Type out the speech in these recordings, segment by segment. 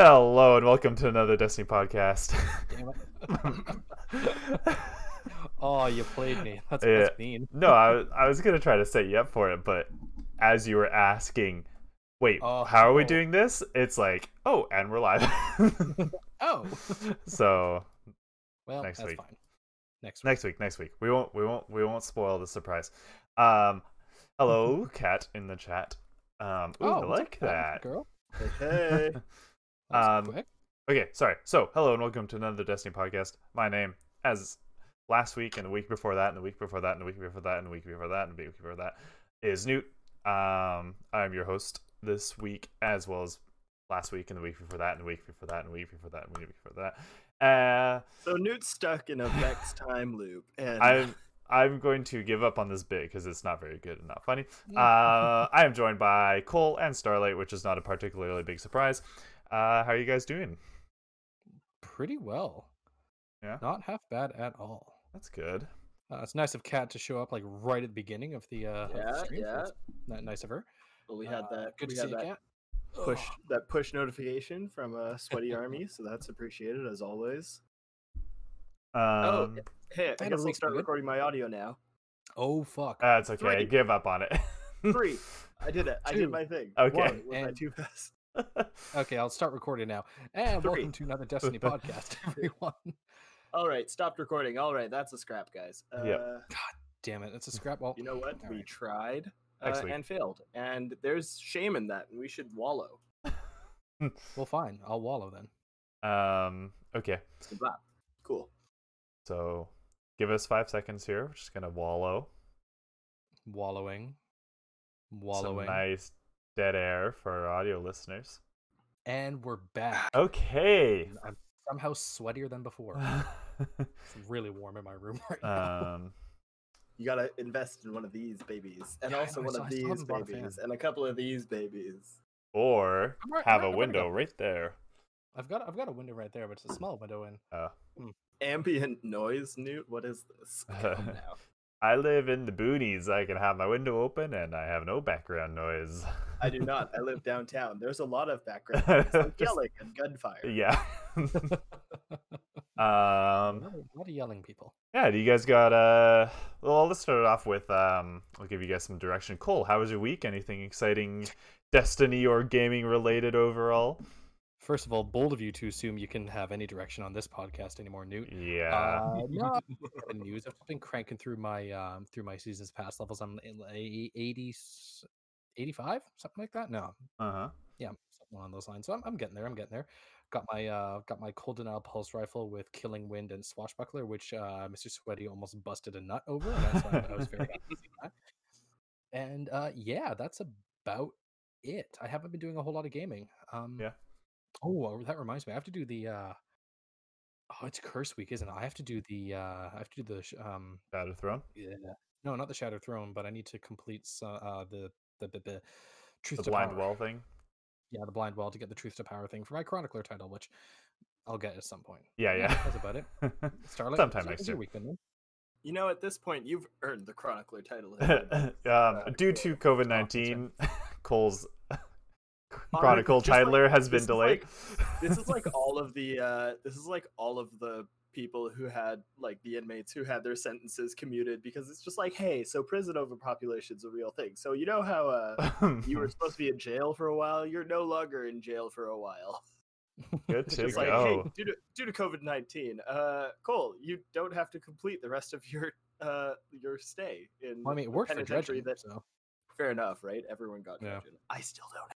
Hello and welcome to another Destiny podcast. Damn it. oh, you played me. That's, Yeah. that's mean. no, I, was- I was gonna try to set you up for it, but as you were asking, wait, Oh, how are we oh. doing this? It's like, oh, and we're live. Oh, so well, Next that's week. fine. Next week. next week, next week, we won't, we won't, we won't spoil the surprise. Um, hello, cat in the chat. Um, ooh, oh, I like that. girl. Hey, That was Um. Okay, sorry. So, hello and welcome to another Destiny podcast. My name, as last week and the week before that, and the week before that, and the week before that, and the week before that, and the week before that, is Newt. Um, I'm your host this week, as well as last week, and the week before that, and the week before that, and the week before that, and the week before that. Uh, so Newt's stuck in a Vex time loop, and I'm I'm going to give up on this bit because it's not very good and not funny. Mm. Uh, I am joined by Cole and Starlight, which is not a particularly big surprise. Uh, how are you guys doing? Pretty well. Yeah? Not half bad at all. That's good. Uh, it's nice of Kat to show up like right at the beginning of the uh of the Yeah, stream. yeah. it's nice of her. well, we had Uh, that. Good we to had see you, that Kat. push that push notification from a sweaty army, so that's appreciated as always. Um, Hey, I Hey, guess I'll start good. recording my audio now. Oh fuck. That's okay. Three. Give up on it. Three, I did it. I did my thing. Okay. One, was I too fast? Okay, I'll start recording now. And Three. welcome to another Destiny podcast, everyone. All right, stopped recording. All right, that's a scrap, guys. Uh, Yep. Damn it, it's a scrap. Well, You know what? All we right. tried uh, and failed, and there's shame in that, and we should wallow. well, fine. I'll wallow then. um. Okay. Cool. So, give us five seconds here. We're just gonna wallow. Wallowing. Some Wallowing. nice dead air for our audio listeners. And we're back. Okay. I'm somehow sweatier than before. It's really warm in my room right now. um. You gotta invest in one of these babies, and Yeah, also know, one saw- of these haven't bought a fan. babies, and a couple of these babies. Or right- have I'm a window ready right there. I've got I've got a window right there, but it's a small window in. Uh, Ambient noise, Newt. What is this? Come now. I live in the boonies. I can have my window open and I have no background noise. I do not. I live downtown. There's a lot of background noise, like Just- yelling and gunfire. yeah. um. lot of- a lot of yelling people. Yeah. Do you guys got uh? Well, let's start it off with um. I'll give you guys some direction. Cole, how was your week? Anything exciting, Destiny or gaming related overall? First of all, bold of you to assume you can have any direction on this podcast anymore, Newt. Yeah. Uh, no, getting news. I've been cranking through my um through my seasons past levels. I'm in like 80, 85, something like that. No, Uh huh. yeah, something along those lines. So I'm, I'm getting there. I'm getting there. Got my uh got my cold denial pulse rifle with killing wind and swashbuckler, which uh Mr. Sweaty almost busted a nut over. And that's why I was very happy to see that. And uh yeah, that's about it. I haven't been doing a whole lot of gaming. Um Yeah. Oh, uh, that reminds me. I have to do the uh Oh, it's curse week, isn't it? I have to do the uh I have to do the sh- um Shadow Throne. yeah. No, not the Shattered Throne, but I need to complete so- uh the the the, the truth The to blind power well thing. yeah, the blind well to get the truth to power thing for my chronicler title, which I'll get at some point. Yeah, yeah. That's about it. Starlight, Sometime next year. week? You know, at this point, you've earned the chronicler title. haven't um, due to COVID nineteen, Cole's Chronicle just like- has been delayed. like- this is like all of the uh this is like all of the people who had like the inmates who had their sentences commuted because it's just like hey so prison overpopulation's a real thing so you know how uh you were supposed to be in jail for a while you're no longer in jail for a while good it's to just like hey go. due to due to covid-19 uh cole you don't have to complete the rest of your uh your stay in Well, I mean, it the worked for penitentiary dredging, that so fair enough right everyone got Yeah. dredging i still don't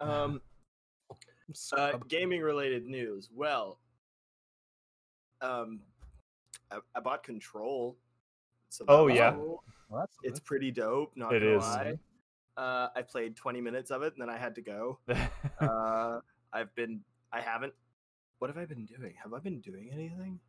um uh, gaming related news. Well, um, I, I bought Control. So Oh, that's yeah. Well, that's it's pretty dope. Not It gonna is. lie. Uh, I played 20 minutes of it and then I had to go. Uh, I've been. I haven't. What have I been doing? Have I been doing anything?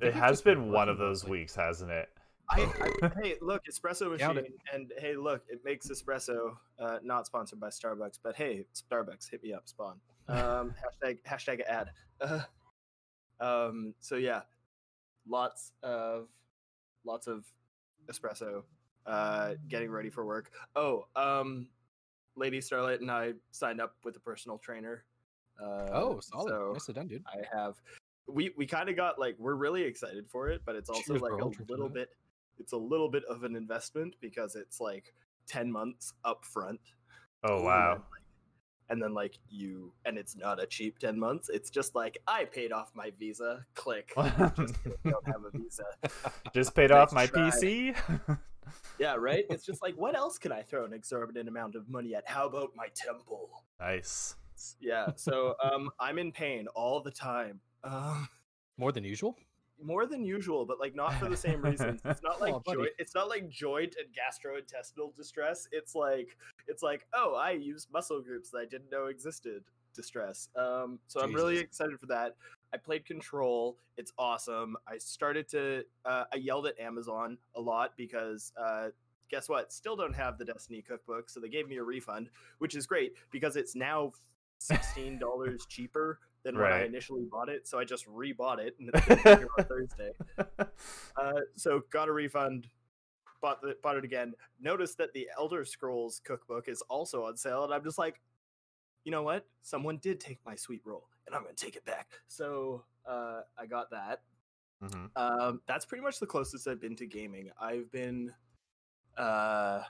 It has just been one of those mostly. weeks, hasn't it? I, I hey look espresso machine and hey look it makes espresso uh, not sponsored by starbucks but hey starbucks hit me up spawn um hashtag hashtag ad uh, um so yeah lots of lots of espresso uh getting ready for work oh um lady starlight and i signed up with a personal trainer Uh, Oh, solid. So Nicely done, dude. I have. We we kind of got like we're really excited for it, but it's also Cheers, like bro. a little bit. It's a little bit of an investment because it's like ten months up front. Oh and wow. then, like- And then like you, and it's not a cheap ten months. It's just like I paid off my visa. Click. just don't have a visa. Just paid off my try. PC. Yeah, right. It's just like what else can I throw an exorbitant amount of money at? How about my temple? nice. Yeah. So um, I'm in pain all the time. Um, More than usual. More than usual, but like not for the same reasons. It's not like buddy. joint. It's not like joint and gastrointestinal distress. It's like it's like oh, I used muscle groups that I didn't know existed. Distress. Um, so I'm really excited for that. I played Control. It's awesome. I started to. Uh, I yelled at Amazon a lot because. Uh, Guess what? Still don't have the Destiny cookbook, so they gave me a refund, which is great because it's now sixteen dollars cheaper than when I initially bought it. So I just rebought it, and it's here on Thursday. Uh, so got a refund, bought the, bought it again. Noticed that the Elder Scrolls cookbook is also on sale, and I'm just like, you know what? Someone did take my sweet roll, and I'm gonna take it back. So uh, I got that. Mhm. Um, that's pretty much the closest I've been to gaming. I've been, uh,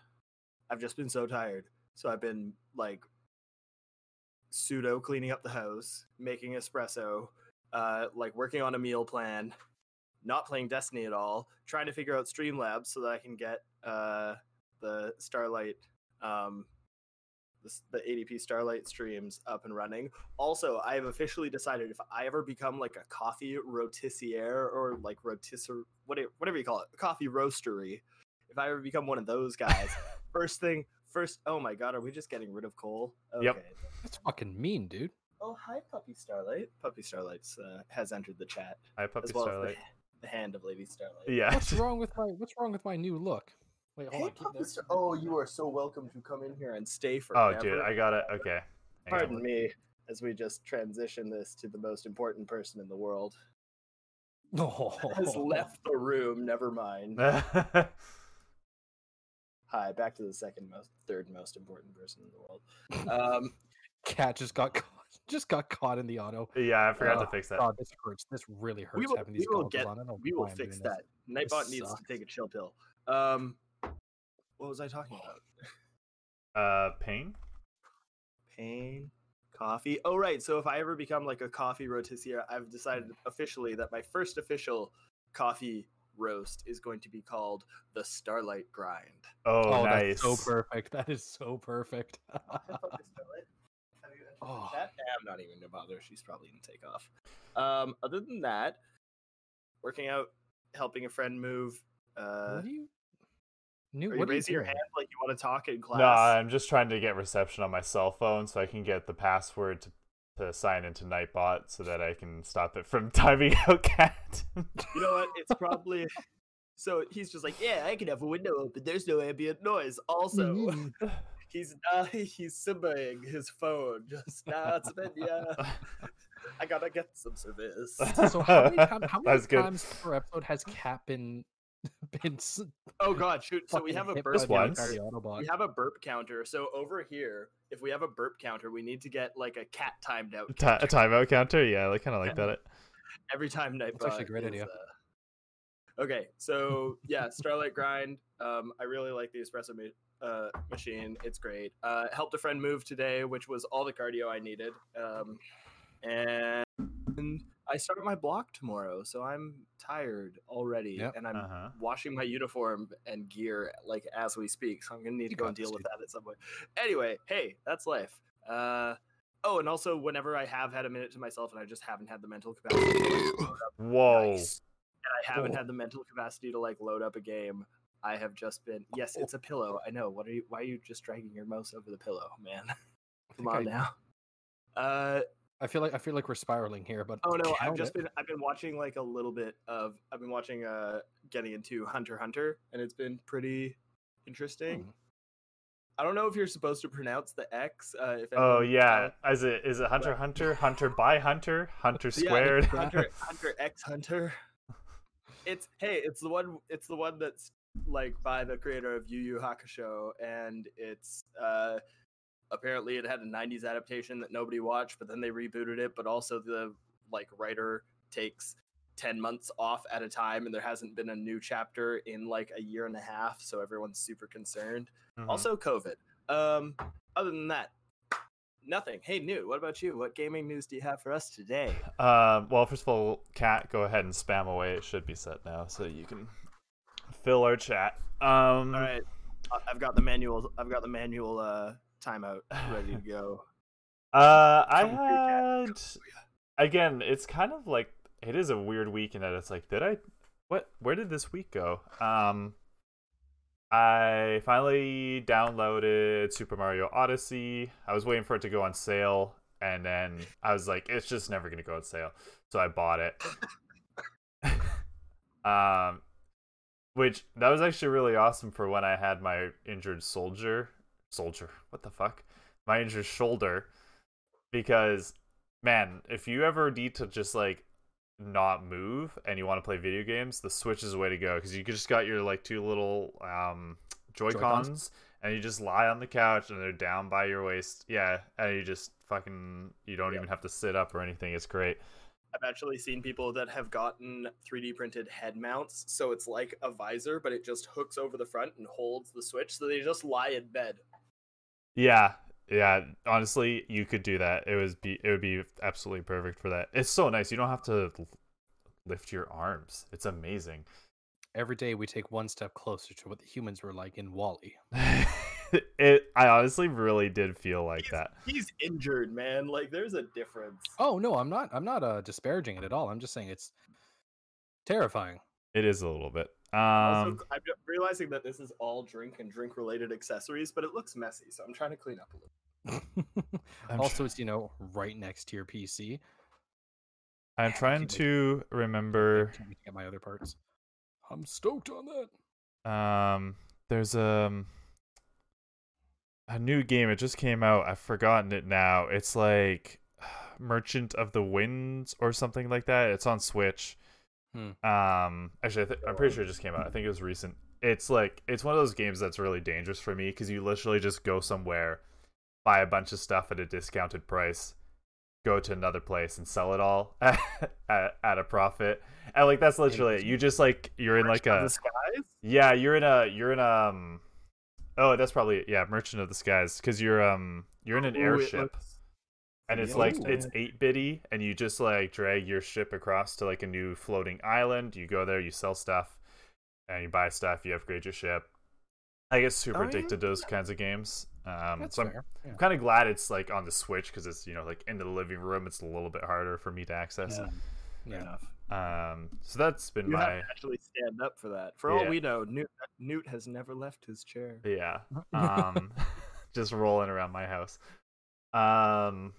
I've just been so tired. So I've been like pseudo cleaning up the house, making espresso, uh, like working on a meal plan, not playing Destiny at all, trying to figure out Streamlabs so that I can get uh, the Starlight, um, the, the ADP Starlight streams up and running. Also, I have officially decided if I ever become like a coffee rotissiere or like rotisser, whatever, whatever you call it, coffee roastery, if I ever become one of those guys, first thing, first, oh my god, are we just getting rid of Cole? Okay. Yep. That's fucking mean, dude. Oh, hi, Puppy Starlight. Puppy Starlight's uh, has entered the chat Hi, Puppy as well Starlight. as the, the hand of Lady Starlight. Yeah. What's wrong with my What's wrong with my new look? Wait, hold Hey, on. Puppy Star- oh, you are so welcome to come in here and stay for. Oh, dude, I got it. Okay. Hang on. Pardon me as we just transition this to the most important person in the world. Oh. Has left the room. Never mind. Hi, back to the second most, third most important person in the world. Um, Cat just got caught, just got caught in the auto. yeah, I forgot Oh, to fix that. God, this hurts. This really hurts we will, having we will get, on. I don't we will fix that. this. Nightbot This needs sucks. to take a chill pill. Um, what was I talking about? Uh, pain. Pain, coffee. Oh, right. So if I ever become like a coffee rotissiere, I've decided officially that my first official coffee roast is going to be called the Starlight Grind. Oh, Oh, nice. that's so perfect. That is so perfect. Oh. That, I'm not even gonna bother. She's probably gonna take off. Um, other than that, working out, helping a friend move. Uh, what do you? New, are you what you raising your doing? hand like you want to talk in class? No, I'm just trying to get reception on my cell phone so I can get the password to, to sign into Nightbot so that I can stop it from timing out cat. You know what? It's probably. So he's just like, yeah, I can have a window open. There's no ambient noise. Also, Mm. he's uh, he's Simbaing his phone. Just not yeah. I gotta get some service. So how many, time, how many That's good. times per episode has Cat been been Oh god, shoot! So we have a burp. by Just the once. counter. We have a burp counter. So over here, if we have a burp counter, we need to get like a cat timed out. Ti- a timeout counter? Yeah, I kind of like that. every time night. That's actually a great is, idea. uh, Okay, so yeah, Starlight Grind. Um, I really like the espresso ma- uh, machine. It's great. Uh, helped a friend move today, which was all the cardio I needed. Um, and I start my block tomorrow, so I'm tired already, Yep. and I'm Uh-huh. washing my uniform and gear like as we speak. So I'm gonna need to You go and deal with that at some point. Anyway, hey, that's life. Uh, oh, and also whenever I have had a minute to myself and I just haven't had the mental capacity, up, Whoa. Nice. and I haven't Oh. had the mental capacity to like load up a game. I have just been. Yes, it's a pillow. I know. What are you? Why are you just dragging your mouse over the pillow, man? Come on I- now. Uh, I feel like I feel like we're spiraling here, but Oh no, I've just it. been I've been watching like a little bit of I've been watching uh getting into Hunter Hunter and it's been pretty interesting. Hmm. I don't know if you're supposed to pronounce the X. Uh, if Oh yeah, is it is it Hunter x Hunter, Hunter by Hunter, Hunter Yeah, squared? Hunter Hunter X Hunter. It's hey, it's the one it's the one that's like by the creator of Yu Yu Hakusho and it's uh apparently it had a 90s adaptation that nobody watched, but then they rebooted it. But also the like writer takes 10 months off at a time, and there hasn't been a new chapter in like a year and a half, so everyone's super concerned. Mhm. Also, COVID. Um, other than that, nothing. Hey, new. What about you? What gaming news do you have for us today? Um, well, first of all, Cat, go ahead and spam away. It should be set now, so you can fill our chat. Um, All right, I've got the manual. I've got the manual uh, timeout ready to go. Uh, I Coming through, Cat. Coming had again. It's kind of like it is a weird week in that it's like, did I? What? Where did this week go? Um, I finally downloaded Super Mario Odyssey. I was waiting for it to go on sale, and then I was like, it's just never gonna go on sale, so I bought it. um, which that was actually really awesome for when I had my injured soldier. Soldier, what the fuck? My injured shoulder, because man, if you ever need to just like not move and you want to play video games, the Switch is the way to go because you just got your like two little um Joy Joy-Cons? Cons and you just lie on the couch and they're down by your waist. Yeah, and you just fucking you don't Yep. even have to sit up or anything. It's great. I've actually seen people that have gotten 3D printed head mounts, so it's like a visor, but it just hooks over the front and holds the switch, so they just lie in bed. Yeah, yeah. Honestly, you could do that. It was be it would be absolutely perfect for that. It's so nice. You don't have to lift your arms. It's amazing. Every day we take one step closer to what the humans were like in WALL-E. it. I honestly really did feel like He's- that. He's injured, man. Like there's a difference. Oh no, I'm not. I'm not uh, disparaging it at all. I'm just saying it's terrifying. It is a little bit. Also, Um, I'm realizing that this is all drink and drink related accessories, but it looks messy, so I'm trying to clean up a little. Also, tr- it's you know right next to your PC. I'm trying you make- to remember. Can't to get my other parts. I'm stoked on that. Um, there's um a new game. It just came out. I've forgotten it now. It's like Merchant of the Winds or something like that. It's on Switch. Hmm. Um, actually, I th- I'm pretty sure it just came out. I think it was recent. It's like it's one of those games that's really dangerous for me because you literally just go somewhere, buy a bunch of stuff at a discounted price, go to another place and sell it all at, at, at a profit. And like that's literally it. You just like you're in like a yeah, you're in a you're in a um Oh, that's probably yeah, Merchant of the Skies cuz you're um you're in an Ooh, airship looks- and it's like it's 8-bitty and you just like drag your ship across to like a new floating island. You go there, you sell stuff and you buy stuff, you upgrade your ship. I get super Oh, yeah? addicted to those kinds of games. Um That's so I'm. Yeah. I'm kind of glad it's like on the Switch cuz it's, you know, like in the living room it's a little bit harder for me to access. Yeah. Fair Yeah. enough. Um so that's been You have my to actually stand up for that. For all Yeah. we know, Newt, Newt has never left his chair. Yeah. Um just rolling around my house. Um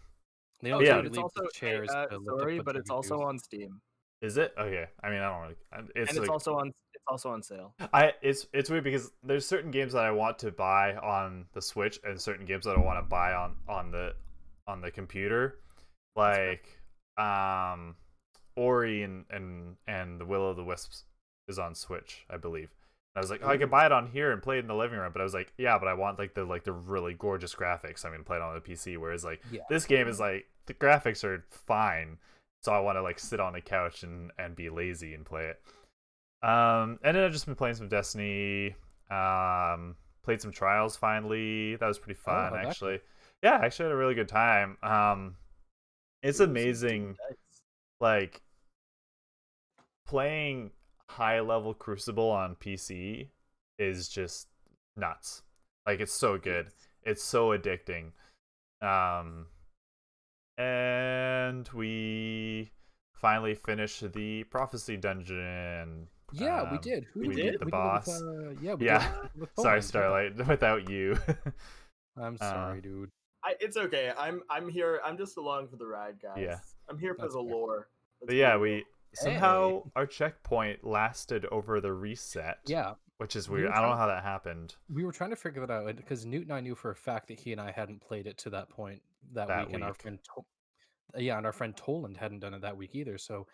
They don't Yeah. yeah, it's also chairs. uh, to sorry, but it's also on Steam, is it? Okay. I mean, I don't really it's and it's like also on it's also on sale. I it's it's weird because there's certain games that I want to buy on the Switch and certain games that I want to buy on on the on the computer. Like um Ori and and and the Will of the Wisps is on Switch, I believe. I was like, oh, I could buy it on here and play it in the living room, but I was like, yeah, but I want like the like the really gorgeous graphics. I'm gonna play it on the PC. Whereas like Yeah. this game is like the graphics are fine, so I want to like sit on the couch and and be lazy and play it. Um, and then I've just been playing some Destiny. Um, played some Trials finally. That was pretty Oh, fun that actually. Yeah, actually had a really good time. Um, it's amazing like playing high level crucible on pc is just nuts like it's so good it's so addicting um and we finally finished the prophecy dungeon Yeah, we Um, did. Who we did beat the We did with, boss. uh, yeah, we Yeah. Did sorry starlight without you I'm Uh, sorry, dude. I, it's okay. I'm I'm here. I'm just along for the ride, guys. Yeah. I'm here for That's the fair. lore. Let's but yeah be we somehow our checkpoint lasted over the reset Yeah, which is We weird were i don't know how that happened we were trying to figure that out because Newt and I knew for a fact that he and I hadn't played it to that point that, That week, and our friend, to- yeah, and our friend Toland hadn't done it that week either. So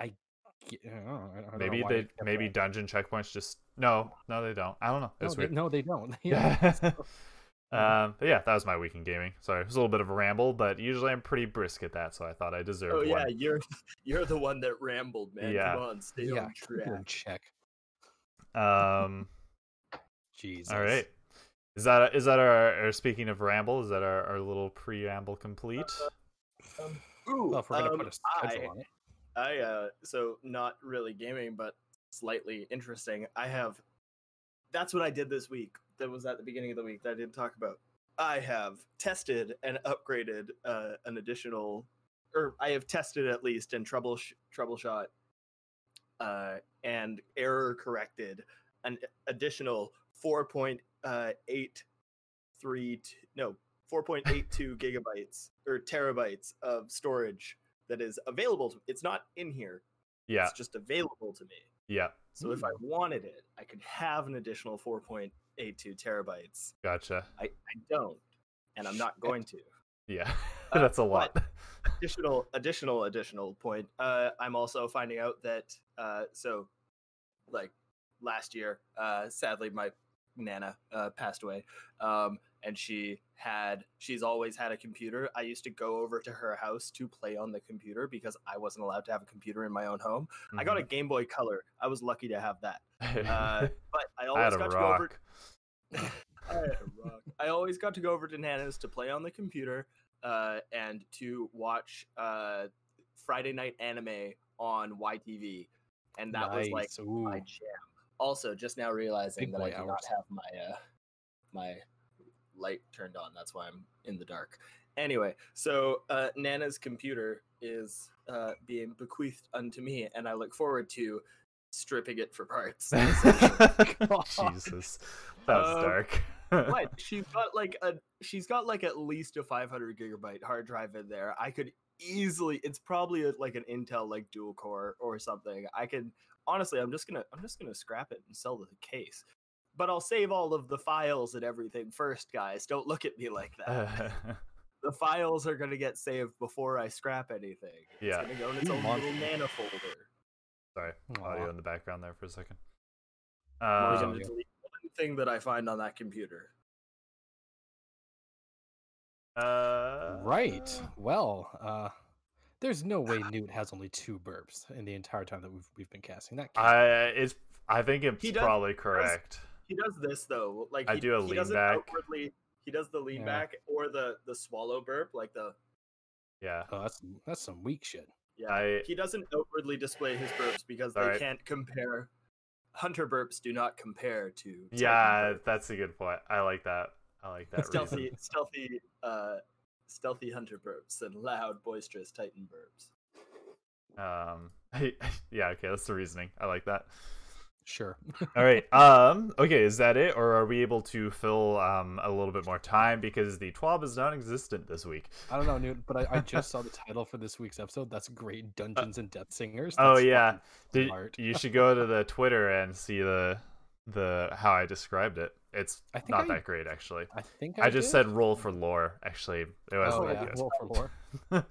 I, I don't know, I maybe they maybe that. dungeon checkpoints just no no they don't i don't know No it's they, no, they don't. Yeah. yeah Um, but yeah, that was my week in gaming. Sorry, it was a little bit of a ramble, but usually I'm pretty brisk at that, so I thought I deserved Oh yeah, one. you're you're the one that rambled, man. Yeah. Come on, stay Yeah, on keep it track. check. Um, Jesus. all right. Is that is that our, our speaking of ramble? Is that our, our little preamble complete? Um, ooh, Well, if we're gonna um, put a schedule I, on it. I uh so not really gaming, but slightly interesting. I have that's what I did this week. That was at the beginning of the week that I didn't talk about. I have tested and upgraded uh, an additional, or I have tested at least and trouble troubleshot uh, and error corrected an additional 4.83 no 4.82 gigabytes or terabytes of storage that is available to it's not in here. Yeah, it's just available to me. Yeah, so if i wanted it i could have an additional 4.82 terabytes gotcha. i, I don't and i'm not going to Yeah, Uh, that's a lot. additional additional additional point uh i'm also finding out that uh so like last year uh sadly my nana uh passed away um and she had she's always had a computer i used to go over to her house to play on the computer because i wasn't allowed to have a computer in my own home i got a game boy color i was lucky to have that uh but i I always a got to go over. I, had a rock. I always got to go over to Nana's to play on the computer uh, and to watch uh, Friday night anime on YTV, and that was like Ooh. my jam. Also, just now realizing Big that I do not have my uh, my light turned on. That's why I'm in the dark. Anyway, so uh, Nana's computer is uh, being bequeathed unto me, and I look forward to stripping it for parts. Jesus, that was Um, dark. what she's got like a she's got like at least a 500 gigabyte hard drive in there i could easily it's probably a, like an intel like dual core or something i can honestly i'm just gonna i'm just gonna scrap it and sell the case but i'll save all of the files and everything first guys don't look at me like that the files are gonna get saved before i scrap anything Yeah. it's gonna go in its own monster. little nana folder Sorry, Aw. audio in the background there for a second. i'm Um, gonna delete one thing that i find on that computer uh, Right. Well, uh, there's no way Newt has only two burps in the entire time that we've we've been casting. That can't I it's I think it's probably correct. He does this though like I he, do a he lean doesn't back. outwardly he does the lean Yeah. back or the the swallow burp like the Yeah, Oh, that's that's some weak shit. yeah I he doesn't outwardly display his burps because they Alright. can't compare hunter burps do not compare to yeah, burps. that's a good point. I like that. I like that. stealthy reason. stealthy uh stealthy hunter burps and loud boisterous titan burps Um, yeah, okay, that's the reasoning. I like that. Sure. All right. Um. Okay. Is that it, or are we able to fill um a little bit more time because the twab is non-existent this week? I don't know, Newt, but I, I just saw the title for this week's episode. That's great. Dungeons and Death Singers. oh yeah, Did, you should go to the Twitter and see the the how I described it. It's I think not I- that great actually. I think I, just did. said roll for lore. Actually, it wasn't Oh that yeah, good. roll for lore.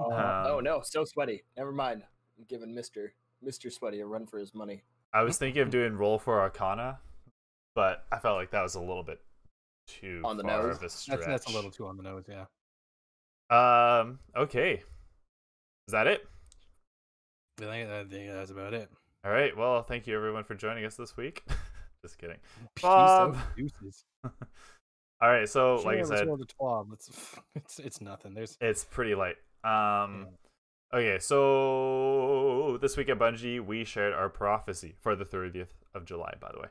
oh Um, no so sweaty never mind i'm giving mr mr sweaty a run for his money I was thinking of doing roll for Arcana, but I felt like that was a little bit too On the far nose? of a stretch. That's that's a little too on the nose. Yeah. Um. Okay. Is that it? I think, I think that's about it. All right. Well, thank you everyone for joining us this week. Just kidding. Bob. out. All right. So, like I said. It's it's it's nothing. There's it's pretty light. Um. Okay. So this week at Bungie, we shared our prophecy for the 30th of July. By the way.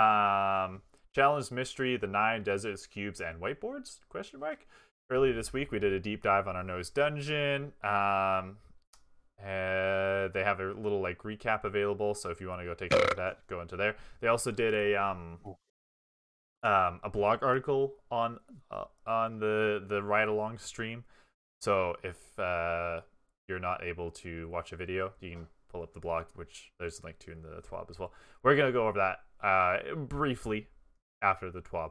Um. Challenge mystery: the nine deserts, cubes, and whiteboards? Question mark. Earlier this week, we did a deep dive on our nose dungeon. Um. Uh, they have a little like recap available, so if you want to go take a look at that, go into there. They also did a um, um a blog article on uh, on the the ride along stream. So if uh you're not able to watch a video, you can pull up the blog, which there's a link to in the TWAB as well. We're gonna go over that uh briefly after the TWAB.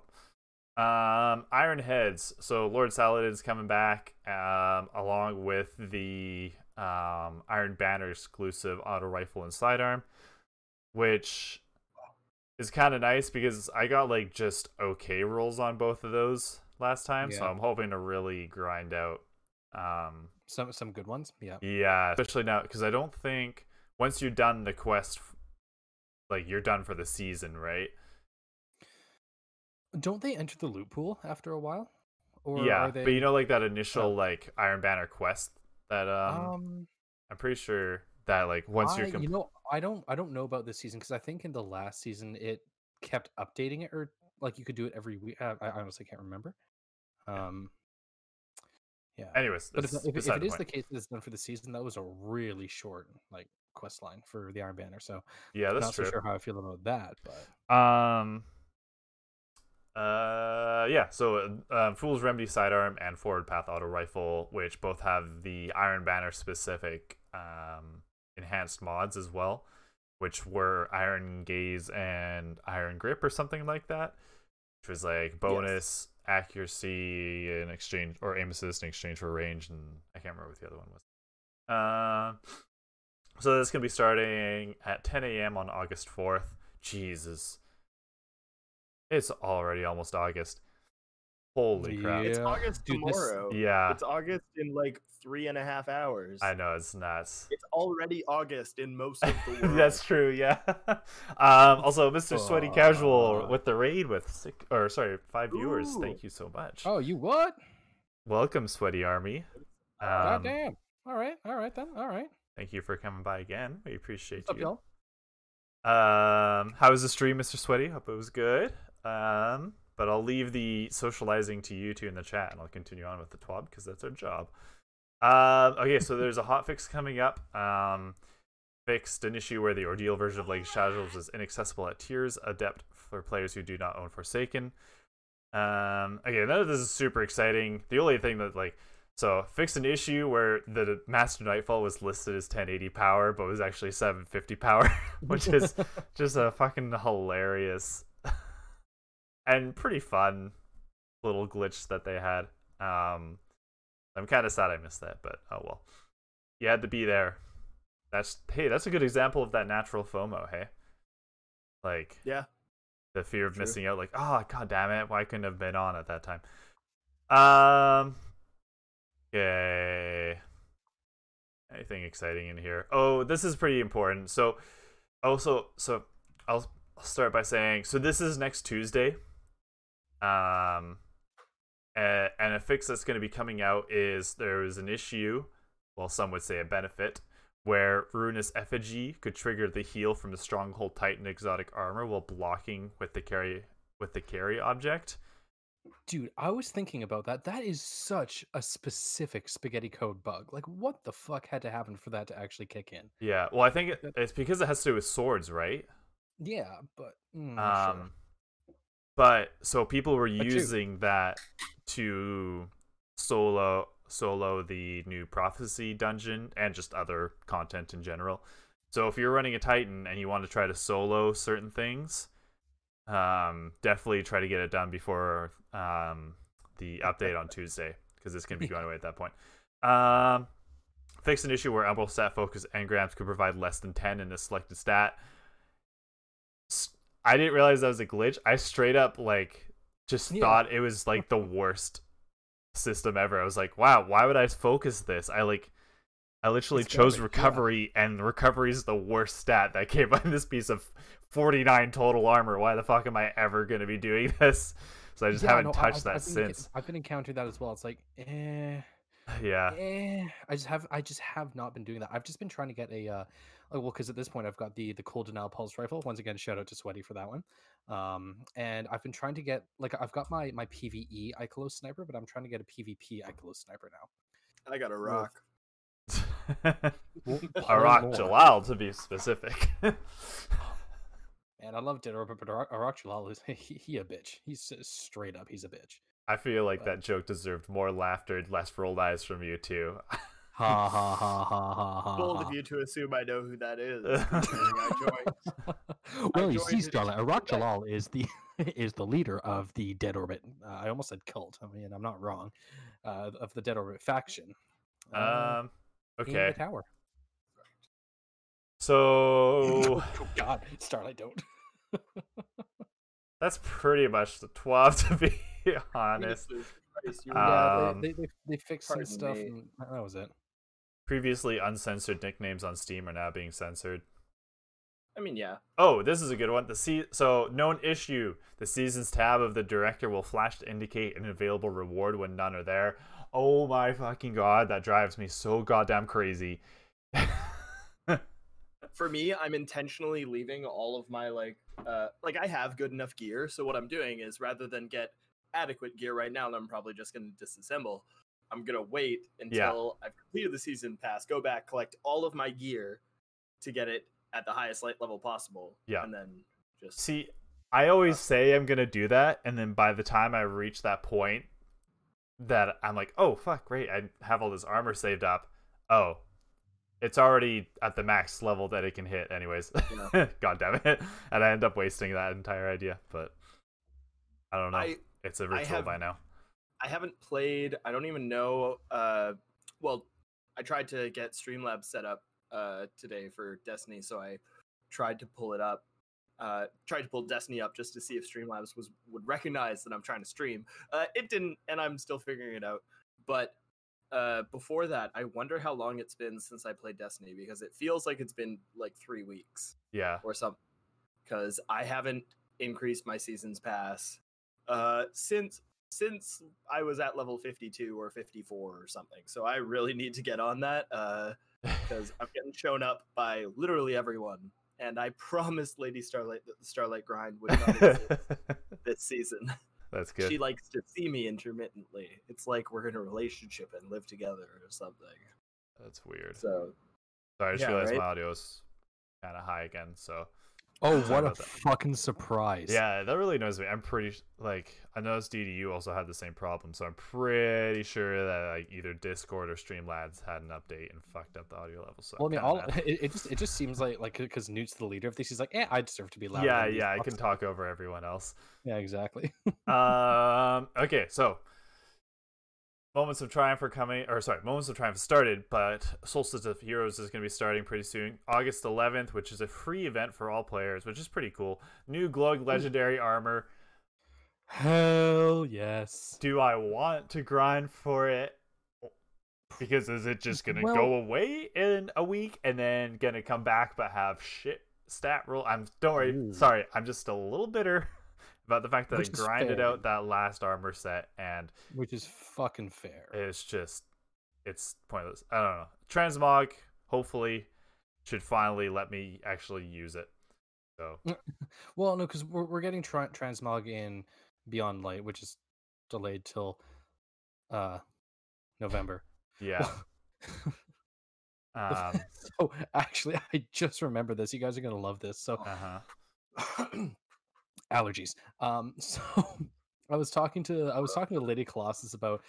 Um, Iron Heads. So Lord Saladin is coming back, um, along with the um Iron Banner exclusive auto rifle and sidearm, which is kind of nice because I got like just okay rolls on both of those last time, so I'm hoping to really grind out. Um, Some some good ones. Yeah. yeah, especially now because I don't think once you're done the quest, like you're done for the season, right? Don't they enter the loot pool after a while? Or yeah, are they but you know, like that initial like Iron Banner quest that um, um I'm pretty sure that like once I, you're com- you know I don't I don't know about this season because I think in the last season it kept updating it or like you could do it every week. Uh, I I honestly can't remember. Um, yeah. anyways, But if, if, if it the is the case that it's done for the season, that was a really short like quest line for the Iron Banner. So yeah, that's not true. so sure how I feel about that, but Um. Uh yeah, so uh, Fool's Remedy sidearm and Forward Path auto rifle, which both have the Iron Banner specific um enhanced mods as well, which were Iron Gaze and Iron Grip or something like that, which was like bonus accuracy in exchange or aim assist in exchange for range, and I can't remember what the other one was. Um. So this can be starting at 10 a.m. on August 4th. Jesus. It's already almost August. Holy crap. It's Yeah. August Dude, this- tomorrow. Yeah, It's August in like three and a half hours. I know it's nuts. It's already August in most of the world. That's true, yeah. um, also, Mr. Sweaty Casual with the raid with six, or sorry, five viewers. Thank you so much. oh, you what? Welcome, Sweaty Army. God Um, damn. All right, all right then. All right. thank you for coming by again. We appreciate What's up, you. y'all? Um, how was the stream, Mr. Sweaty? Hope it was good. Um, but I'll leave the socializing to you two in the chat, and I'll continue on with the twab because that's our job. Um, okay, so there's a hotfix coming up. Um, fixed an issue where the ordeal version of Lake Shadows is inaccessible at tiers adept for players who do not own Forsaken. Um, okay, none of this is super exciting. The only thing that like so fixed an issue where the Master Nightfall was listed as 1080 power, but was actually 750 power, which is just a fucking hilarious and pretty fun little glitch that they had. Um, I'm kind of sad I missed that, but oh well. You had to be there. That's hey, that's a good example of that natural FOMO. Hey, like Yeah. the fear of True. missing out. Like, oh god damn it, why couldn't I have been on at that time? Um. Okay. Anything exciting in here? Oh, this is pretty important. So, also, so I'll, I'll start by saying, so this is next Tuesday. Um, and a fix that's going to be coming out is there is an issue, well, some would say a benefit, where Ruinous Effigy could trigger the heal from the Stronghold Titan exotic armor while blocking with the carry with the carry object. Dude, I was thinking about that. That is such a specific spaghetti code bug. Like, what the fuck had to happen for that to actually kick in? Yeah, well, I think it's because it has to do with swords, right? Yeah, but mm, Um, sure. But so people were using that to solo solo the new prophecy dungeon and just other content in general. So if you're running a Titan and you want to try to solo certain things, um, definitely try to get it done before um, the update on Tuesday because it's going to be going away at that point. Um, fix an issue where Umbral stat focus engrams could provide less than 10 in a selected stat. I didn't realize that was a glitch. I straight up like just Yeah. thought it was like the worst system ever. I was like, wow, why would I focus this? I like I literally It's chose garbage, yeah. recovery and recovery is the worst stat that came on this piece of 49 total armor. Why the fuck am I ever going to be doing this? So I just Yeah, haven't no, touched I've- that I've since. I've been encountering that as well. It's like, eh, Yeah. eh. I just have, I just have not been doing that. I've just been trying to get a, uh, oh, well, because at this point I've got the the Cold Denial pulse rifle. Once again, shout out to Sweaty for that one. Um, and I've been trying to get, like, I've got my my PVE Ikelos sniper, but I'm trying to get a PvP Ikelos sniper now. I got a rock. We'll play Arak more. Jalal, to be specific. Man, I love Dead Orbit, but Arak Arach Jalaal is he, he a bitch. He's s- straight up, he's a bitch. I feel like But- that joke deserved more laughter, less rolled eyes from you too. Ha ha ha ha ha ha. Bold of you to assume I know who that is. considering I joined. well, you see, it Starlight, in Arach Jalaal is the is the leader of the Dead Orbit. Uh, I almost said cult. I mean, I'm not wrong. Uh, of the Dead Orbit faction. Uh, um, in okay, the tower. so oh God, Starlight, don't. That's pretty much the twab, to be honest. Jesus Yeah, Um, they, they, they, they fixed some stuff, and that was it. Previously uncensored nicknames on Steam are now being censored. I mean, yeah. Oh, this is a good one. The se- so known issue. The seasons tab of the director will flash to indicate an available reward when none are there. Oh my fucking god, that drives me so goddamn crazy. For me, I'm intentionally leaving all of my like, uh, like I have good enough gear. So what I'm doing is rather than get adequate gear right now, I'm probably just going to disassemble. I'm gonna wait until I've completed the season pass, go back, collect all of my gear to get it at the highest light level possible. Yeah. and then just See, I always say I'm gonna do that, and then by the time I reach that point, that I'm like, oh fuck, great, I have all this armor saved up. Oh, it's already at the max level that it can hit, anyways. Yeah. God damn it, and I end up wasting that entire idea. But I don't know. I it's a ritual have- by now. I haven't played. I don't even know. Uh, well, I tried to get Streamlabs set up uh, today for Destiny, so I tried to pull it up. Uh, tried to pull Destiny up just to see if Streamlabs was would recognize that I'm trying to stream. Uh, it didn't, and I'm still figuring it out. But uh, before that, I wonder how long it's been since I played Destiny because it feels like it's been like three weeks Yeah. or something because I haven't increased my seasons pass uh since since I was at level 52 or 54 or something. So I really need to get on that uh because I'm getting shown up by literally everyone and I promised Lady Starlight that the Starlight grind would not exist this season. That's good. She likes to see me intermittently. It's like we're in a relationship and live together or something. That's weird. So Sorry, I just yeah, realized right? my audio is kind of high again. So Oh, what a fucking surprise! yeah, that really annoys me. I'm pretty like I noticed DDU also had the same problem, so I'm pretty sure that like either Discord or Streamlabs had an update and fucked up the audio level. So Well, I mean, all it, it just it just seems like like because Newt's the leader of this, he's like, yeah, I deserve to be loud. yeah, yeah, I fucks." can talk over everyone else. Yeah, exactly. um, okay, so moments of triumph are coming, or sorry, moments of triumph started, but Solstice of Heroes is going to be starting pretty soon, August 11th, which is a free event for all players, which is pretty cool. New glowing legendary armor. Hell yes. Do I want to grind for it? Because is it just gonna Well- go away in a week and then gonna come back but have shit stat roll? I'm don't worry, Ooh. sorry, I'm just a little bitter about the fact that Which I grinded fair. out that last armor set and Which is fucking fair. it's just it's pointless. I don't know. Transmog hopefully should finally let me actually use it. So Well, no, because we're we're getting tra- transmog in Beyond Light, which is delayed till uh November. yeah. Um so actually, I just remember this. You guys are gonna love this. So uh-huh. allergies. Um, so I was talking to I was talking to Lady Colossus about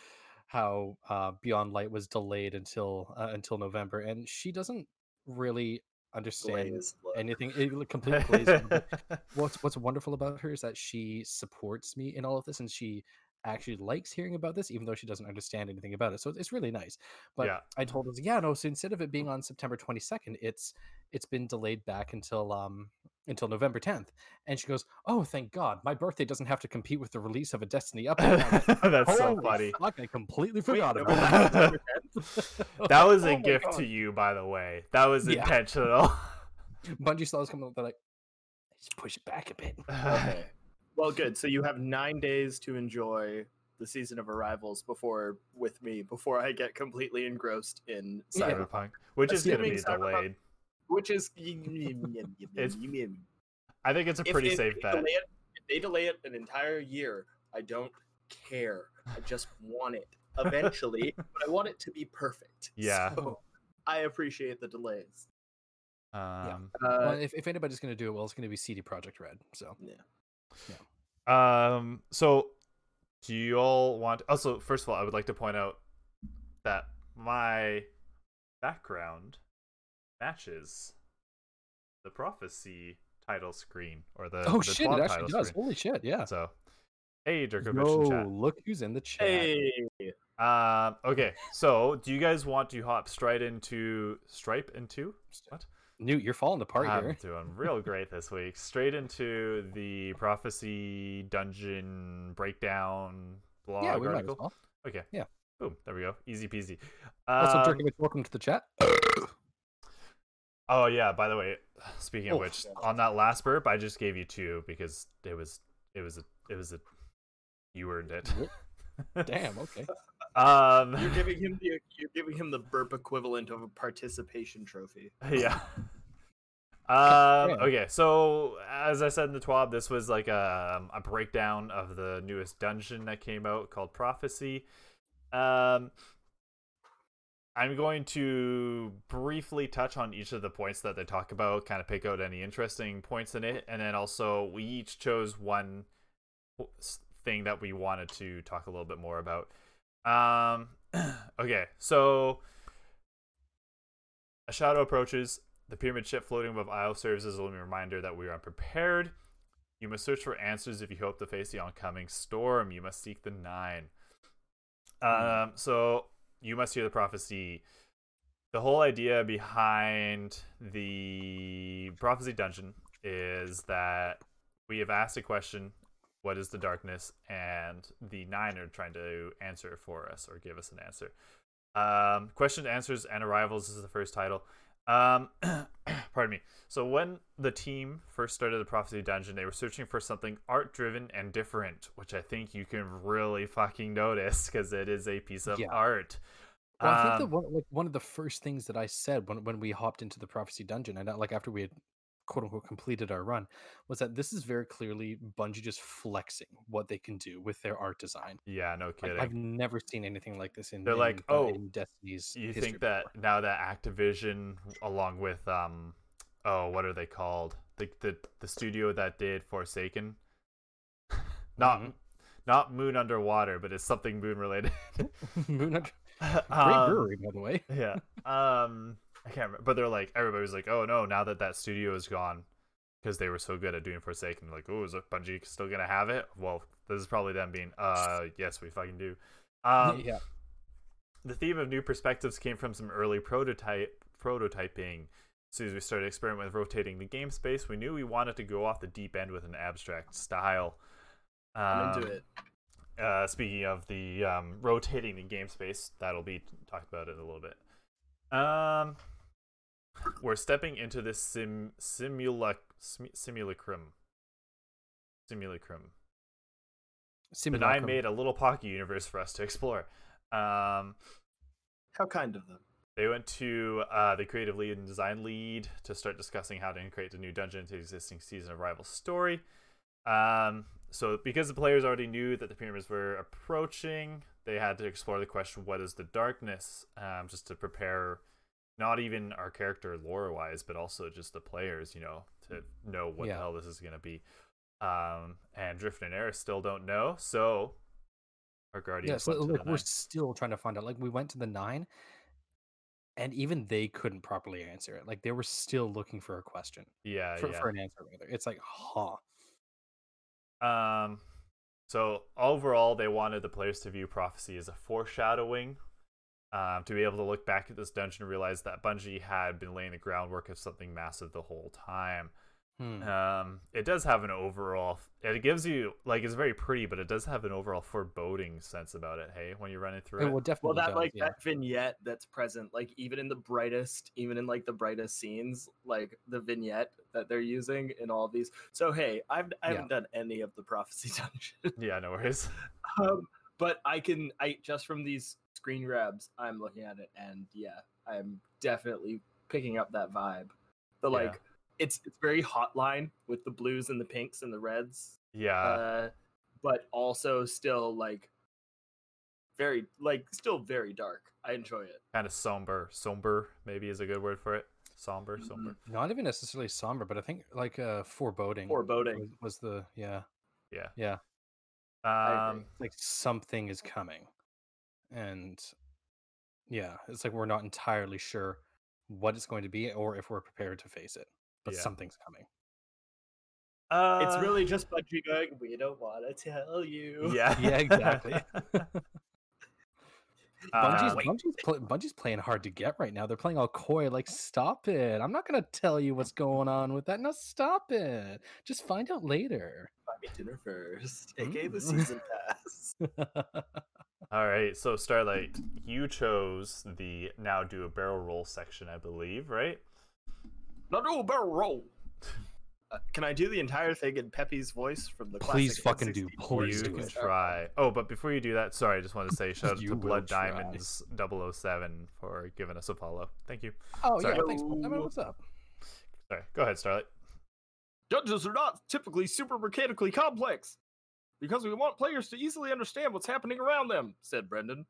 how uh, Beyond Light was delayed until uh, until November, and she doesn't really understand Blaze, anything. It completely what's what's wonderful about her is that she supports me in all of this, and she actually likes hearing about this, even though she doesn't understand anything about it. So it's really nice. But Yeah. I told her, yeah, no. So instead of it being on September 22nd, it's it's been delayed back until um until November 10th. And she goes, oh, thank God, my birthday doesn't have to compete with the release of a Destiny update. That's so funny. Fuck, I completely forgot no, about that. that. Was a Oh gift God. to you, by the way. That was Yeah. intentional. Bungie saw this coming up. They're like, let's push it back a bit. Okay. Well, good. So you have nine days to enjoy the season of arrivals before with me before I get completely engrossed in Cyberpunk, Cyberpunk, which is going to be Assuming Cyberpunk- delayed. Which is It's- I think it's a pretty if safe they bet. delay it- if they delay it an entire year, I don't care. I just want it eventually, but I want it to be perfect. Yeah. So I appreciate the delays. Um, well, Uh, if, if anybody's going to do it, well, it's going to be CD Project Red. So yeah. Yeah. um, so do you all want? Also, first of all, I would like to point out that my background matches the prophecy title screen or the oh the shit, TWAB it actually does. screen. Holy shit, yeah. So, hey, Dirkovich Yo, in chat. look who's in the chat. hey, Um, okay, so do you guys want to hop straight into Stripe into what? Newt, you're falling apart I'm here. doing real great this week. Straight into the prophecy dungeon breakdown blog Yeah, we might as well. Okay. Yeah. Boom. There we go. Easy peasy. Also, Um, Jerkovich, welcome to the chat. oh yeah. By the way, speaking of Oh. which, on that last burp, I just gave you two because it was it was a it was a you earned it. Damn. Okay. um. You're giving him the you're giving him the burp equivalent of a participation trophy. yeah. Um, okay, so as I said in the TWAB, this was like a, a breakdown of the newest dungeon that came out called Prophecy. Um, I'm going to briefly touch on each of the points that they talk about, kind of pick out any interesting points in it, and then also we each chose one thing that we wanted to talk a little bit more about. Um, okay, so a shadow approaches. The pyramid ship floating above Io serves as a reminder that we are unprepared. You must search for answers if you hope to face the oncoming storm. You must seek the nine. Um, so you must hear the prophecy. The whole idea behind the prophecy dungeon is that we have asked a question what is the darkness? And the nine are trying to answer for us or give us an answer. Um, question answers and arrivals is the first title um, pardon me so when the team first started the prophecy dungeon they were searching for something art driven and different which i think you can really fucking notice because it is a piece of Yeah. art Well, I think Um, that one, like one of the first things that I said when when we hopped into the prophecy dungeon, and uh, like after we had quote unquote completed our run, was that this is very clearly Bungie just flexing what they can do with their art design. yeah no Like, kidding I've never seen anything like this in. They're like, in, uh, "Oh, in Destiny's. you think that before." now that Activision, along with um, oh, what are they called? The the the studio that did Forsaken, not Mhm. not Moon Underwater, but it's something Moon related. Moon Under- Great Um, brewery, by the way. yeah. Um, I can't remember, but they're like everybody was like, oh no, now that that studio is gone, because they were so good at doing Forsaken, like, oh, is Bungie still gonna have it? Well, this is probably them being, uh, yes, we fucking do. Um, yeah, the theme of new perspectives came from some early prototype prototyping. As soon as we started experimenting with rotating the game space, we knew we wanted to go off the deep end with an abstract style. I'm into Um, it. Uh, speaking of the um, rotating the game space, that'll be talked about in a little bit. Um, we're stepping into this sim simula sim- simulacrum. Simulacrum. The I made a little pocket universe for us to explore. Um, How kind of them. They went to uh, the creative lead and design lead to start discussing how to integrate the new dungeon into the existing season of Arrivals Story. Um, so, because the players already knew that the pyramids were approaching, they had to explore the question what is the darkness? Um, just to prepare not even our character lore wise, but also just the players, you know, to know what Yeah. the hell this is going to be. Um, and Drifter and Eris still don't know, so our guardians yeah, so like we're still trying to find out. Like we went to the nine, and even they couldn't properly answer it. Like they were still looking for a question yeah, for, yeah. for an answer. Rather, it's like, huh. Um, so overall, they wanted the players to view prophecy as a foreshadowing, um, to be able to look back at this dungeon and realize that Bungie had been laying the groundwork of something massive the whole time. Hmm. Um, it does have an overall. It gives you like it's very pretty, but it does have an overall foreboding sense about it. Hey, when you're running through It it, will definitely Well, that does, like yeah. that vignette that's present, like even in the brightest, even in like the brightest scenes, like the vignette that they're using in all of these. So hey, I've I haven't done any of the prophecy dungeon, yeah, no worries. um, but I can I just from these screen grabs, I'm looking at it, and yeah, I'm definitely picking up that vibe. The Yeah. like, it's it's very hotline with the blues and the pinks and the reds, Yeah, uh, but also still like very like still very dark. I enjoy it. kind of somber. Somber maybe is a good word for it. Somber, somber. Not even necessarily somber, but I think like uh foreboding. Foreboding. was, was the yeah Yeah. yeah Um, like something is coming, and yeah, it's like we're not entirely sure what it's going to be or if we're prepared to face it, but Yeah. something's coming. uh, It's really just Bungie going, we don't want to tell you. yeah, Yeah, exactly. Bungie's, Uh, Bungie's, pl- Bungie's playing hard to get right now. They're playing all coy, like, stop it. I'm not going to tell you what's going on with that. No, stop it. Just find out later. Buy me dinner first, aka the Mm. season pass. All right, so Starlight, you chose the now do a barrel roll section, I believe, right? Now do a barrel roll. Uh, can I do the entire thing in Peppy's voice from the Please classic fucking do. N64 Please you do can it. try. Oh, but before you do that, sorry, I just wanted to say shout out You to will Blood try. Diamonds 007 for giving us a follow. Thank you. oh, Sorry. yeah. Thanks. I mean, what's up? Sorry, go ahead, Starlight. Dungeons are not typically super mechanically complex because we want players to easily understand what's happening around them, said Brendan.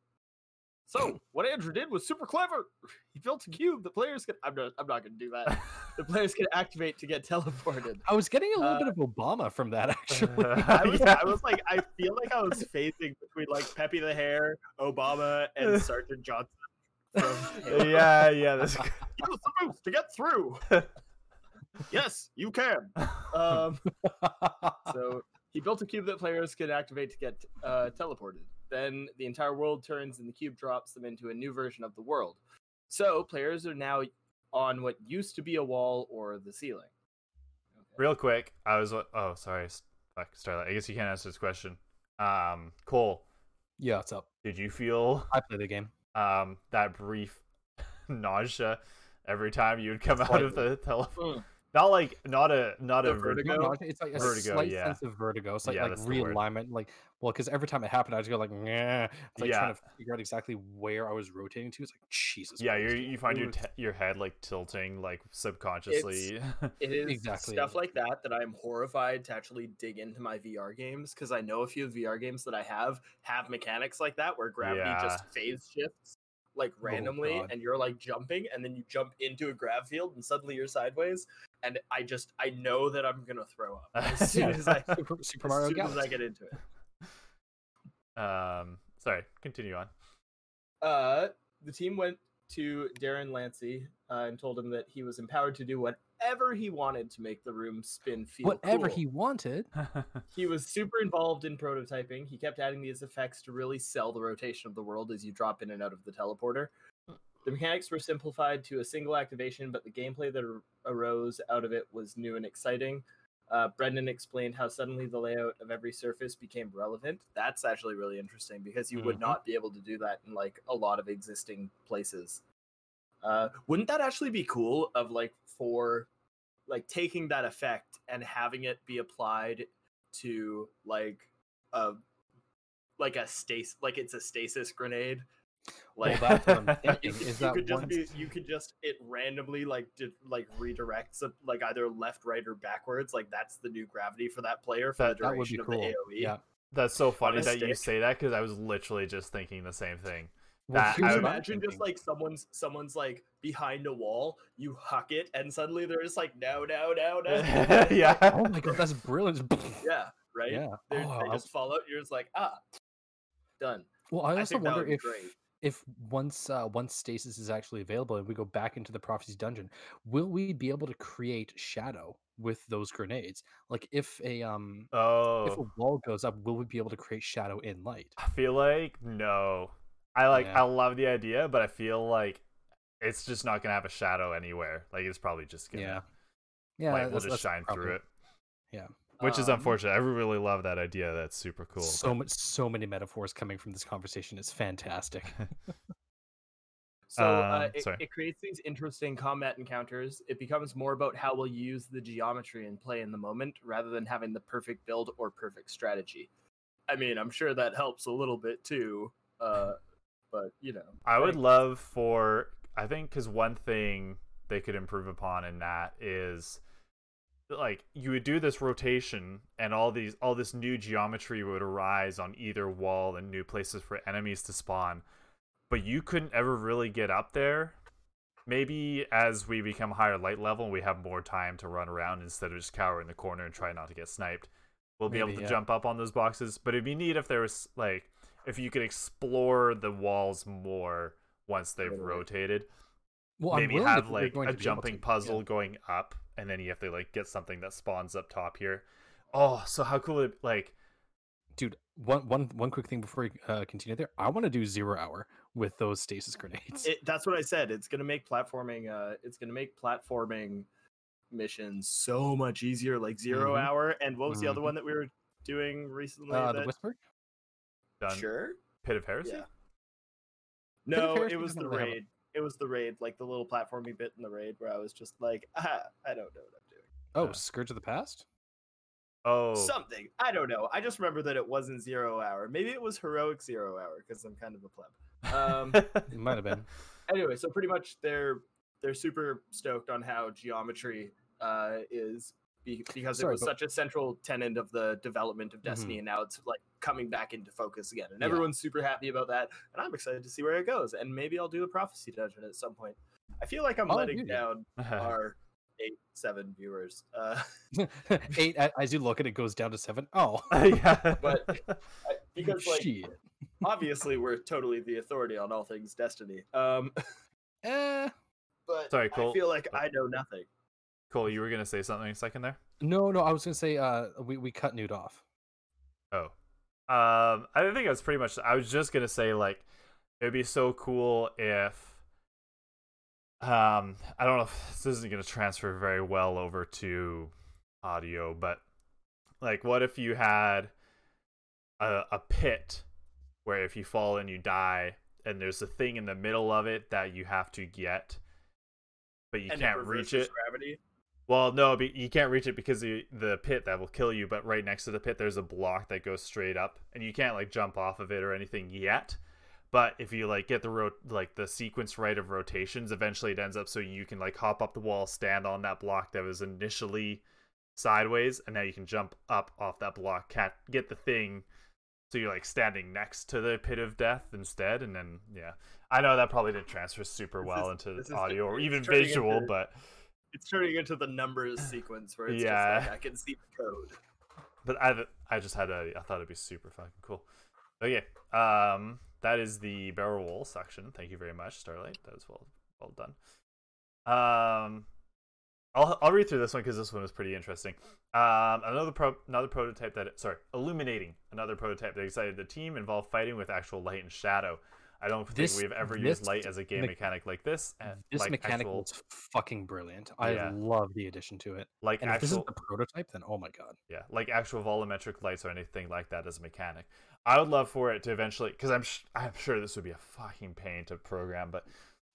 So, what Andrew did was super clever. He built a cube the players can. I'm not, I'm not going to do that. The players can activate to get teleported. I was getting a little Uh, bit of Obama from that, actually. I was, Yeah. I was like, I feel like I was phasing between like Peppy the Hare, Obama, and Sergeant Johnson. From yeah, yeah, that's the boost to get through. yes, you can. Um, so he built a cube that players could activate to get uh, teleported. Then the entire world turns and the cube drops them into a new version of the world. So players are now on what used to be a wall or the ceiling. Real quick, I was. Oh, sorry, fuck, Starlight. I guess you can't answer this question. Um, Cole, yeah, what's up? did you feel I play the game. um that brief nausea every time you would come out of the teleporter? Mm. Not like not a not The a ver- vertigo? No, no, it's like a Vertigo, slight yeah. sense of vertigo. It's like Yeah, like that's the word. realignment. Like well, because every time it happened, I just go like, nah. It's like Yeah. trying to figure out exactly where I was rotating to. It's like Jesus. Yeah, you you find your te- your head like tilting like subconsciously. It is Exactly. stuff like that that I'm horrified to actually dig into my VR games because I know a few VR games that I have have mechanics like that where gravity just phase shifts like oh, randomly God. and you're like jumping and then you jump into a grav field and suddenly you're sideways and I just I know that I'm gonna throw up as soon as I Super, Super as Mario soon as I get into it. um, sorry, continue on. Uh, the team went to Darren Lancey uh, and told him that he was empowered to do whatever he wanted to make the room spin feel Whatever cool. he wanted. He was super involved in prototyping. He kept adding these effects to really sell the rotation of the world as you drop in and out of the teleporter. The mechanics were simplified to a single activation, but the gameplay that ar- arose out of it was new and exciting. Uh, Brendan explained how suddenly the layout of every surface became relevant. That's actually really interesting because you would Mhm. not be able to do that in like a lot of existing places. Uh, wouldn't that actually be cool? Of like for like taking that effect and having it be applied to like a like a stasis like it's a stasis grenade Well, like that's what I'm you, thinking. could- Is you that could just once- be you could just it randomly like did like redirects it, like either left right or backwards like that's the new gravity for that player for That- the that would be duration of cool. the aoe Yeah. That's so funny a that you say that because I was literally just thinking the same thing. Well, That- I you would- imagine just like someone's someone's like behind a wall, you huck it, and suddenly they're just like no, no, no, no. yeah. Oh my god, that's brilliant. yeah, right. Yeah. They're- Oh, they I- just fall out. You're just like ah, done. Well, I I also think that wonder if great. If once uh, once stasis is actually available and we go back into the prophecy dungeon, will we be able to create shadow with those grenades? Like if a um oh if a Oh, wall goes up, will we be able to create shadow in light? I feel like no. I like. Yeah. I love the idea, but I feel like it's just not gonna have a shadow anywhere. Like it's probably just gonna. Yeah. Yeah, Like we'll just shine through it. Yeah. Which is Um, unfortunate. I really love that idea. That's super cool. So much, so many metaphors coming from this conversation. It's fantastic. So uh, Um, it, sorry. it creates these interesting combat encounters. It becomes more about how we'll use the geometry and play in the moment rather than having the perfect build or perfect strategy. I mean, I'm sure that helps a little bit too, uh, but you know, I would love for I think because one thing they could improve upon in that is like you would do this rotation and all these all this new geometry would arise on either wall and new places for enemies to spawn but you couldn't ever really get up there maybe as we become higher light level and we have more time to run around instead of just cower in the corner and try not to get sniped we'll be able to yeah. jump up on those boxes but it'd be neat if there was like if you could explore the walls more once they've Totally. rotated Well, I'm maybe have like going a to jumping to, yeah. puzzle going up and then you have to like get something that spawns up top here oh so how cool would it like dude one one one quick thing before we uh, continue there i want to do zero hour with those stasis grenades. It, that's what I said. It's gonna make platforming. Uh, it's gonna make platforming missions so much easier, like 0 Mhm. hour. And what was the other Mhm. one that we were doing recently? uh, the that- whisper. Done. Sure. Pit of Heresy. Yeah. of No, Heresy it was the really a- raid. It was the raid, like the little platformy bit in the raid where I was just like, ah, I don't know what I'm doing. Oh, Yeah. Scourge of the Past. Oh, Something. I don't know. I just remember that it wasn't zero hour. Maybe it was heroic zero hour because I'm kind of a pleb. Um, It might have been. anyway, so pretty much they're they're super stoked on how geometry uh, is be, because Sorry, it was but- such a central tenet of the development of Destiny, and now it's like coming back into focus again, and Yeah. everyone's super happy about that, and I'm excited to see where it goes, and maybe I'll do a prophecy dungeon at some point. I feel like I'm Oh, letting dude. down our eight seven viewers. Uh, Eight. As you look at it, goes down to seven. Oh, yeah. But- I- because like shit. obviously we're totally the authority on all things Destiny. Um, Eh. but Sorry, Cole. I feel like I know nothing. Cole, you were gonna say something a second there. No, no. I was gonna say. Uh, we we cut Newt off. Oh, um, I think I was pretty much. I was just gonna say like, it'd be so cool if, um, I don't know if this isn't gonna transfer very well over to audio, but like, what if you had a a pit where if you fall and you die, and there's a thing in the middle of it that you have to get, but you and can't reach reverses it. Gravity. Well, no, but you can't reach it because the the pit that will kill you. But right next to the pit, there's a block that goes straight up, and you can't like jump off of it or anything yet. But if you like get the ro- like the sequence right of rotations, eventually it ends up so you can like hop up the wall, stand on that block that was initially sideways, and now you can jump up off that block, cat get the thing, so you're like standing next to the pit of death instead, and then yeah, I know that probably didn't transfer super well is- into audio or even visual, into- but. It's turning into the numbers sequence where it's Yeah. just like I can see the code. but I I just had a I thought it'd be super fucking cool. Okay, um, that is the barrel roll section. Thank you very much, Starlight. That was well well done. Um, I'll I'll read through this one because this one was pretty interesting. Um, another pro another prototype that sorry, illuminating another prototype that excited the team involved fighting with actual light and shadow. I don't This- think we've ever used light as a game me- mechanic like this. and This like mechanic actual, was fucking brilliant. I Yeah. love the addition to it. like And if this is actual the prototype, then oh my god. Yeah, like actual volumetric lights or anything like that as a mechanic. I would love for it to eventually, because I'm sh- I'm sure this would be a fucking pain to program, but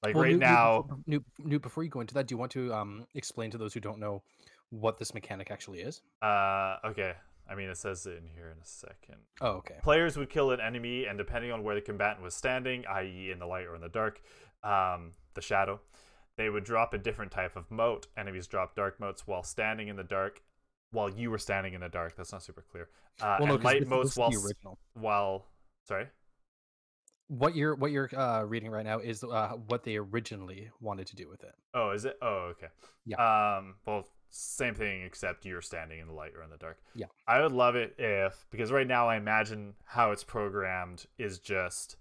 like Well, right Newt- now, Newt, Newt, before you go into that, do you want to um explain to those who don't know what this mechanic actually is? uh, okay. I mean, it says it in here in a second. Oh, okay. Players would kill an enemy, and depending on where the combatant was standing, i.e., in the light or in the dark, um, the shadow, they would drop a different type of mote. Enemies drop dark motes while standing in the dark, while you were standing in the dark. That's not super clear. Uh, Well, no, and light this- motes this is while original. while sorry. What you're what you're uh, reading right now is uh, what they originally wanted to do with it. Oh, is it? Oh, okay. Yeah. Um. Well, same thing except you're standing in the light or in the dark. Yeah. I would love it if because right now I imagine how it's programmed is just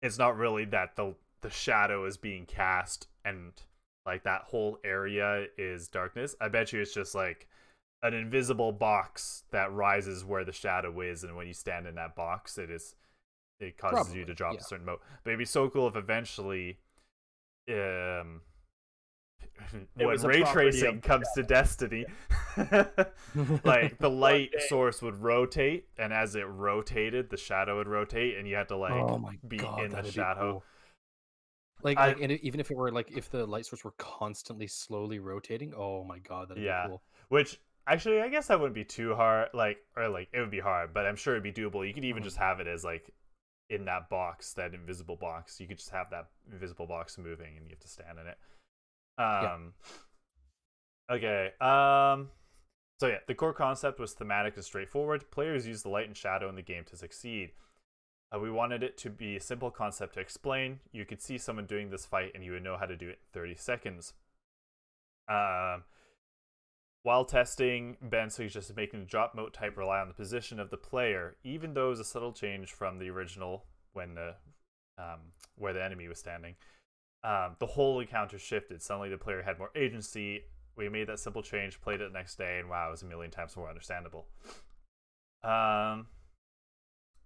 it's not really that the the shadow is being cast and like that whole area is darkness. I bet you it's just like an invisible box that rises where the shadow is and when you stand in that box it is it causes you to drop yeah. a certain mote. But it'd be so cool if eventually um when ray tracing of comes to destiny like the light day. source would rotate and as it rotated the shadow would rotate and you had to like oh my be god, in the be shadow cool. Like, I- like and even if it were like if the light source were constantly slowly rotating, oh my god, that'd Yeah. be cool. which actually i guess that wouldn't be too hard like or like it would be hard but i'm sure it'd be doable you could even Mhm. just have it as like in that box that invisible box you could just have that invisible box moving and you have to stand in it um okay um so yeah the core concept was thematic and straightforward. Players use the light and shadow in the game to succeed. Uh, we wanted it to be a simple concept to explain. You could see someone doing this fight and you would know how to do it in 30 seconds. Um while testing, Ben suggested making the drop mote type rely on the position of the player, even though it was a subtle change from the original when the um, where the enemy was standing. Um, the whole encounter shifted. Suddenly, the player had more agency. We made that simple change, played it the next day, and wow, it was a million times more understandable. Um,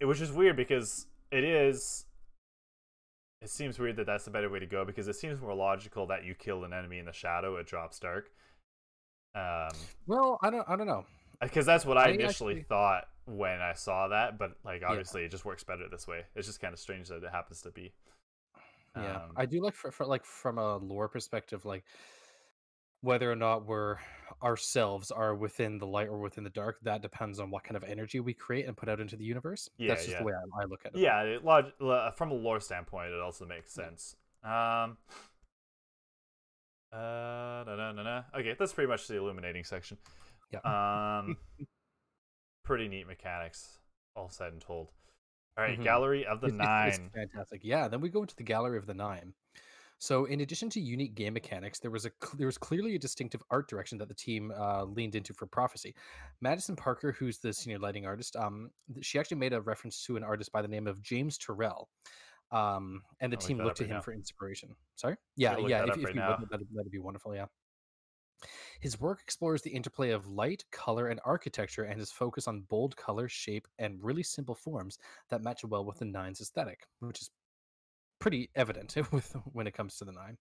it was just weird because it is it seems weird that that's the better way to go because it seems more logical that you kill an enemy in the shadow, it drops dark. Um, Well, I don't I don't know. because that's what I, I initially actually- thought when I saw that, but like obviously it just works better this way. It's just kind of strange that it happens to be. Yeah, Um, I do like for, for like from a lore perspective, like whether or not we're ourselves are within the light or within the dark. That depends on what kind of energy we create and put out into the universe. Yeah, That's just yeah. the way I, I look at it. yeah, it, log- from a lore standpoint, it also makes Yeah. sense. Um, uh. Okay, that's pretty much the illuminating section. Yeah. Um, pretty neat mechanics, all said and told. All right, Mhm. Gallery of the It's- Nine. it's fantastic. Yeah. Then we go into the Gallery of the Nine. So, in addition to unique game mechanics, there was a there was clearly a distinctive art direction that the team uh, leaned into for Prophecy. Madison Parker, who's the senior lighting artist, um, she actually made a reference to an artist by the name of James Turrell, um, and the team looked to him now. for inspiration. Sorry, yeah, yeah. If, if right you would, that'd, that'd be wonderful. Yeah. His work explores the interplay of light, color, and architecture, and his focus on bold color, shape, and really simple forms that match well with the Nine's aesthetic, which is pretty evident with when it comes to the Nine.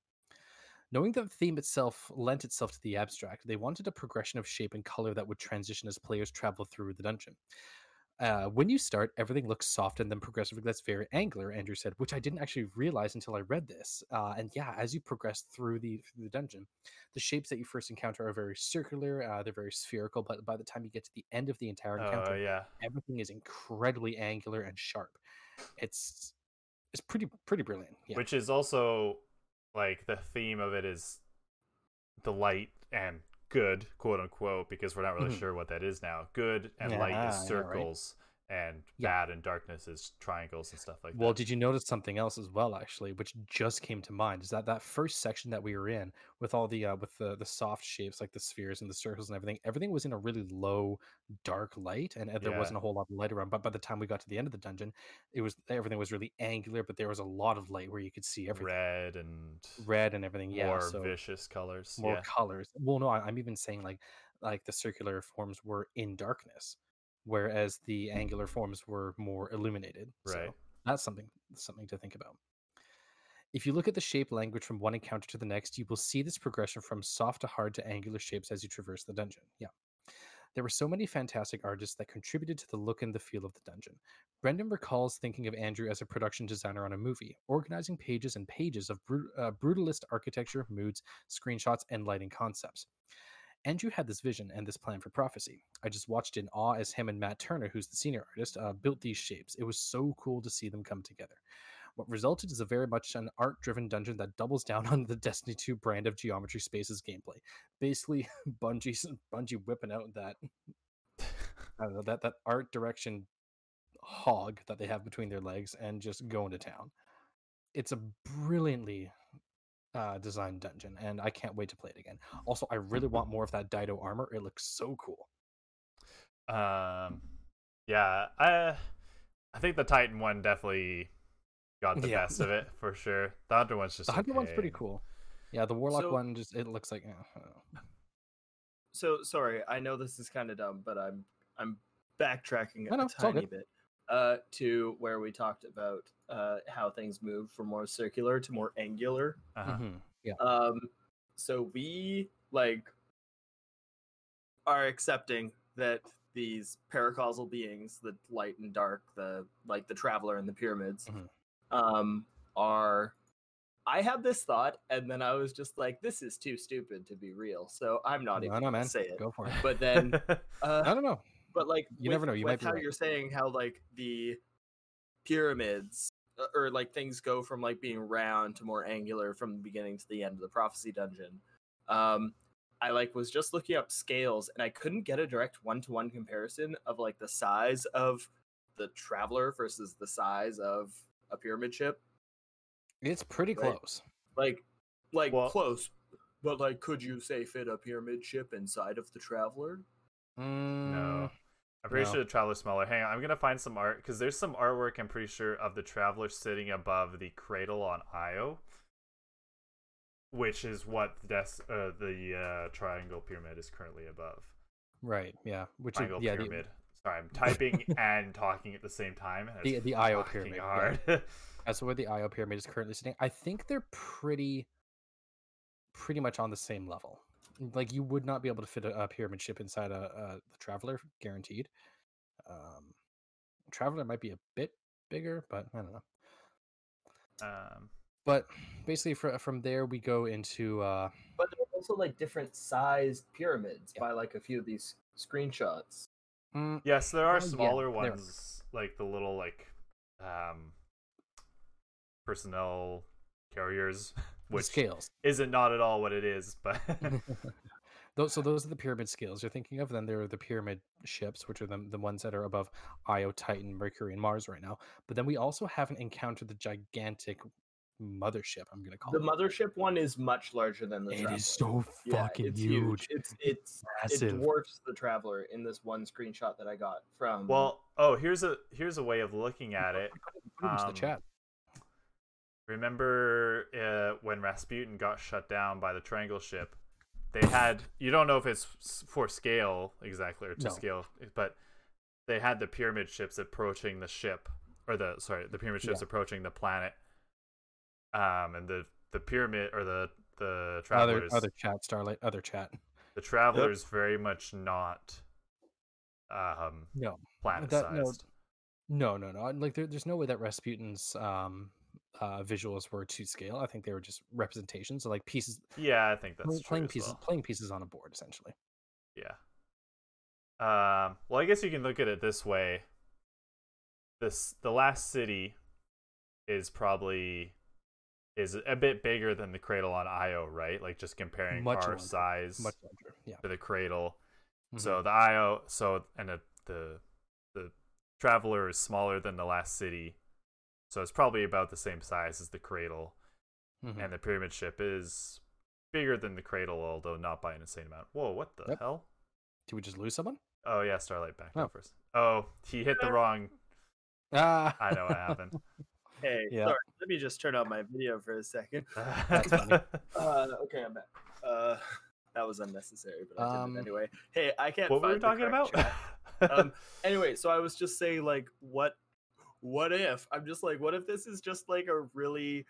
Knowing that the theme itself lent itself to the abstract, they wanted a progression of shape and color that would transition as players travel through the dungeon. Uh, when you start, everything looks soft and then progressively that's very angular. Andrew said, which I didn't actually realize until I read this. Uh, and yeah, as you progress through the through the dungeon, the shapes that you first encounter are very circular. Uh, they're very spherical, but by the time you get to the end of the entire Oh encounter, yeah, everything is incredibly angular and sharp. It's it's pretty pretty brilliant. Yeah. which is also like the theme of it is the light and good, quote unquote, because we're not really Mhm. sure what that is now. Good and light Yeah, is yeah, circles, and Yeah. bad and darkness is triangles and stuff like Well, that. Well, did you notice something else as well, actually, which just came to mind? Is that that first section that we were in with all the uh, with the the soft shapes like the spheres and the circles and everything? Everything was in a really low, dark light, and there Yeah. wasn't a whole lot of light around. But by the time we got to the end of the dungeon, it was everything was really angular, but there was a lot of light where you could see everything, Red and red and everything. Yeah, more so vicious colors. more yeah. colors. Well, no, I, I'm even saying like like the circular forms were in darkness, whereas the angular forms were more illuminated. Right. So that's something something to think about. If you look at the shape language from one encounter to the next, you will see this progression from soft to hard to angular shapes as you traverse the dungeon. Yeah. There were so many fantastic artists that contributed to the look and the feel of the dungeon. Brendan recalls thinking of Andrew as a production designer on a movie, organizing pages and pages of uh, brutalist architecture, moods, screenshots, and lighting concepts. Andrew had this vision and this plan for prophecy. I just watched in awe as him and Matt Turner, who's the senior artist, uh, built these shapes. It was so cool to see them come together. What resulted is a very much an art-driven dungeon that doubles down on the Destiny 2 brand of Geometry Spaces gameplay. Basically, Bungie Bungie whipping out that I don't know that that art direction hog that they have between their legs and just going to town. It's a brilliantly uh, designed dungeon, and I can't wait to play it again. Also, I really want more of that Dido armor. It looks so cool. Um, yeah, I I think the Titan one definitely got the Yeah. best of it for sure. The Hunter one's just The Hunter one's pretty cool. Yeah, the Warlock So- one just it looks like. eh, I don't know. So sorry, I know this is kind of dumb, but I'm I'm backtracking No, no, a it's tiny bit uh, to where we talked about uh, how things move from more circular to more angular. Uh-huh. Mhm, Yeah. Um, so we like are accepting that these paracausal beings, the light and dark, the like the traveler and the pyramids, Mhm. um, are. I had this thought, and then I was just like, "This is too stupid to be real," so I'm not No, even no, gonna man. say it. Go for it. But then, uh, I don't know. But like You with, never know, you might be how right. you're saying how like the pyramids uh, or like things go from like being round to more angular from the beginning to the end of the prophecy dungeon um i like was just looking up scales and i couldn't get a direct one-to-one comparison of like the size of the traveler versus the size of a pyramid ship It's pretty Right. close. like like Well- close but like could you say fit a pyramid ship inside of the traveler Mm, No. I'm pretty No. sure the Traveler's smaller. Hang on, I'm gonna find some art because there's some artwork I'm pretty sure of the Traveler sitting above the cradle on Io, which is what the des- uh, the uh, triangle pyramid is currently above. Right. Yeah. Which is Triangle yeah the, pyramid. Sorry, I'm typing and talking at the same time. The the IO pyramid. yeah. hard. To where the Io pyramid is currently sitting, I think they're pretty, pretty much on the same level. Like you would not be able to fit a, a pyramid ship inside a, a the Traveler, guaranteed. Um, Traveler might be a bit bigger, but I don't know. Um, But basically, fr- from there we go into uh, But there are also like different sized pyramids Yeah. by like a few of these screenshots. mm, yes, there are Oh, yeah, smaller there ones, like the little like um, personnel carriers, the which scales. isn't not at all what it is, but those so those are the pyramid scales you're thinking of. Then there are the pyramid ships, which are the the ones that are above Io, Titan, Mercury, and Mars right now. But then we also haven't encountered the gigantic mothership. I'm gonna call The it. mothership one is much larger than the It traveler. is so Yeah, fucking it's huge, It's it's it massive. dwarfs the traveler in this one screenshot that I got from. well, oh, here's a here's a way of looking at it. Put it into um, the chat. Remember uh, when Rasputin got shut down by the Triangle ship? They had you don't know if it's for scale exactly or to No. scale, but they had the pyramid ships approaching the ship or the sorry the pyramid ships Yeah. approaching the planet. Um, and the the pyramid or the the Other travelers other chat, Starlight. Other chat. the travelers very much not um No, planet sized. no, no, no. Like there, there's no way that Rasputin's um uh visuals were to scale. I think they were just representations, so like pieces, Yeah, I think that's playing, playing pieces, well. playing pieces on a board essentially. Yeah. Um, well, I guess you can look at it this way. This the last city is probably is a bit bigger than the cradle on Io, right? Like just comparing Much our larger, size Much larger. Yeah. to the cradle. Mhm. So the Io, so and the, the the traveler is smaller than the last city, so it's probably about the same size as the cradle, Mhm. and the pyramid ship is bigger than the cradle, although not by an insane amount. Whoa, what the Yep. hell? Did we just lose someone? Oh yeah, Starlight back Oh. first. Oh, he hit the wrong. Ah, I know what happened. hey, Yeah. sorry, let me just turn on my video for a second. funny. Uh, okay, I'm back. Uh, that was unnecessary, but I did Um, it anyway. Hey, I can't. what were we find talking about? um, anyway, so I was just saying, like, what, what if? I'm just like, what if this is just like a really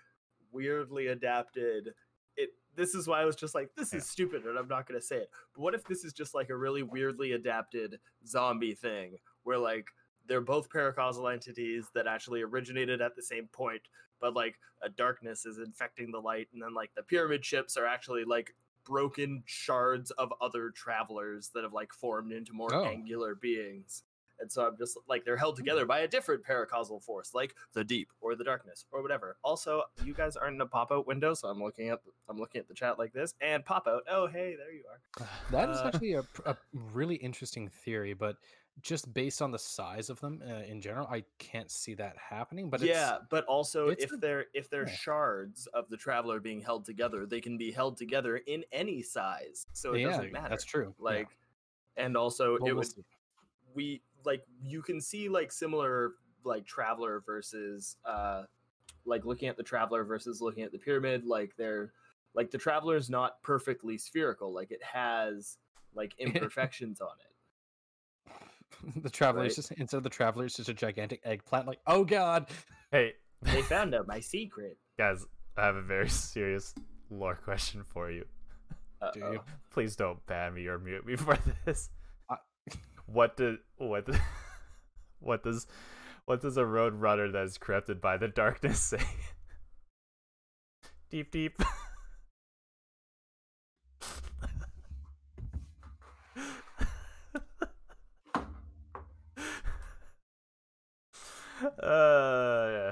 weirdly adapted? It. This is why I was just like, this is stupid, and I'm not gonna say it. But what if this is just like a really weirdly adapted zombie thing, where like they're both paracausal entities that actually originated at the same point, but like a darkness is infecting the light, and then like the pyramid ships are actually like broken shards of other travelers that have like formed into more Oh. angular beings. And so I'm just like they're held together by a different paracausal force, like the deep or the darkness or whatever. Also, you guys aren't in a pop out window, so I'm looking at I'm looking at the chat like this and pop out. Oh, hey, there you are. that is uh, actually a, a really interesting theory, but just based on the size of them uh, in general, I can't see that happening. But yeah, but also if a- they're if they're yeah. shards of the traveler being held together, they can be held together in any size, so it yeah, doesn't matter. that's true. yeah. Like, and also it we'll would see. we like you can see like similar like traveler versus uh like looking at the traveler versus looking at the pyramid like they're like the traveler is not perfectly spherical like it has like imperfections on it the traveler right? is just instead of the traveler, it's just a gigantic eggplant. Like, oh god, hey, they found out my secret guys, I have a very serious lore question for you. do Uh-oh. you? Please don't ban me or mute me for this. What do what what does what does a road runner that is corrupted by the darkness say? deep deep. uh,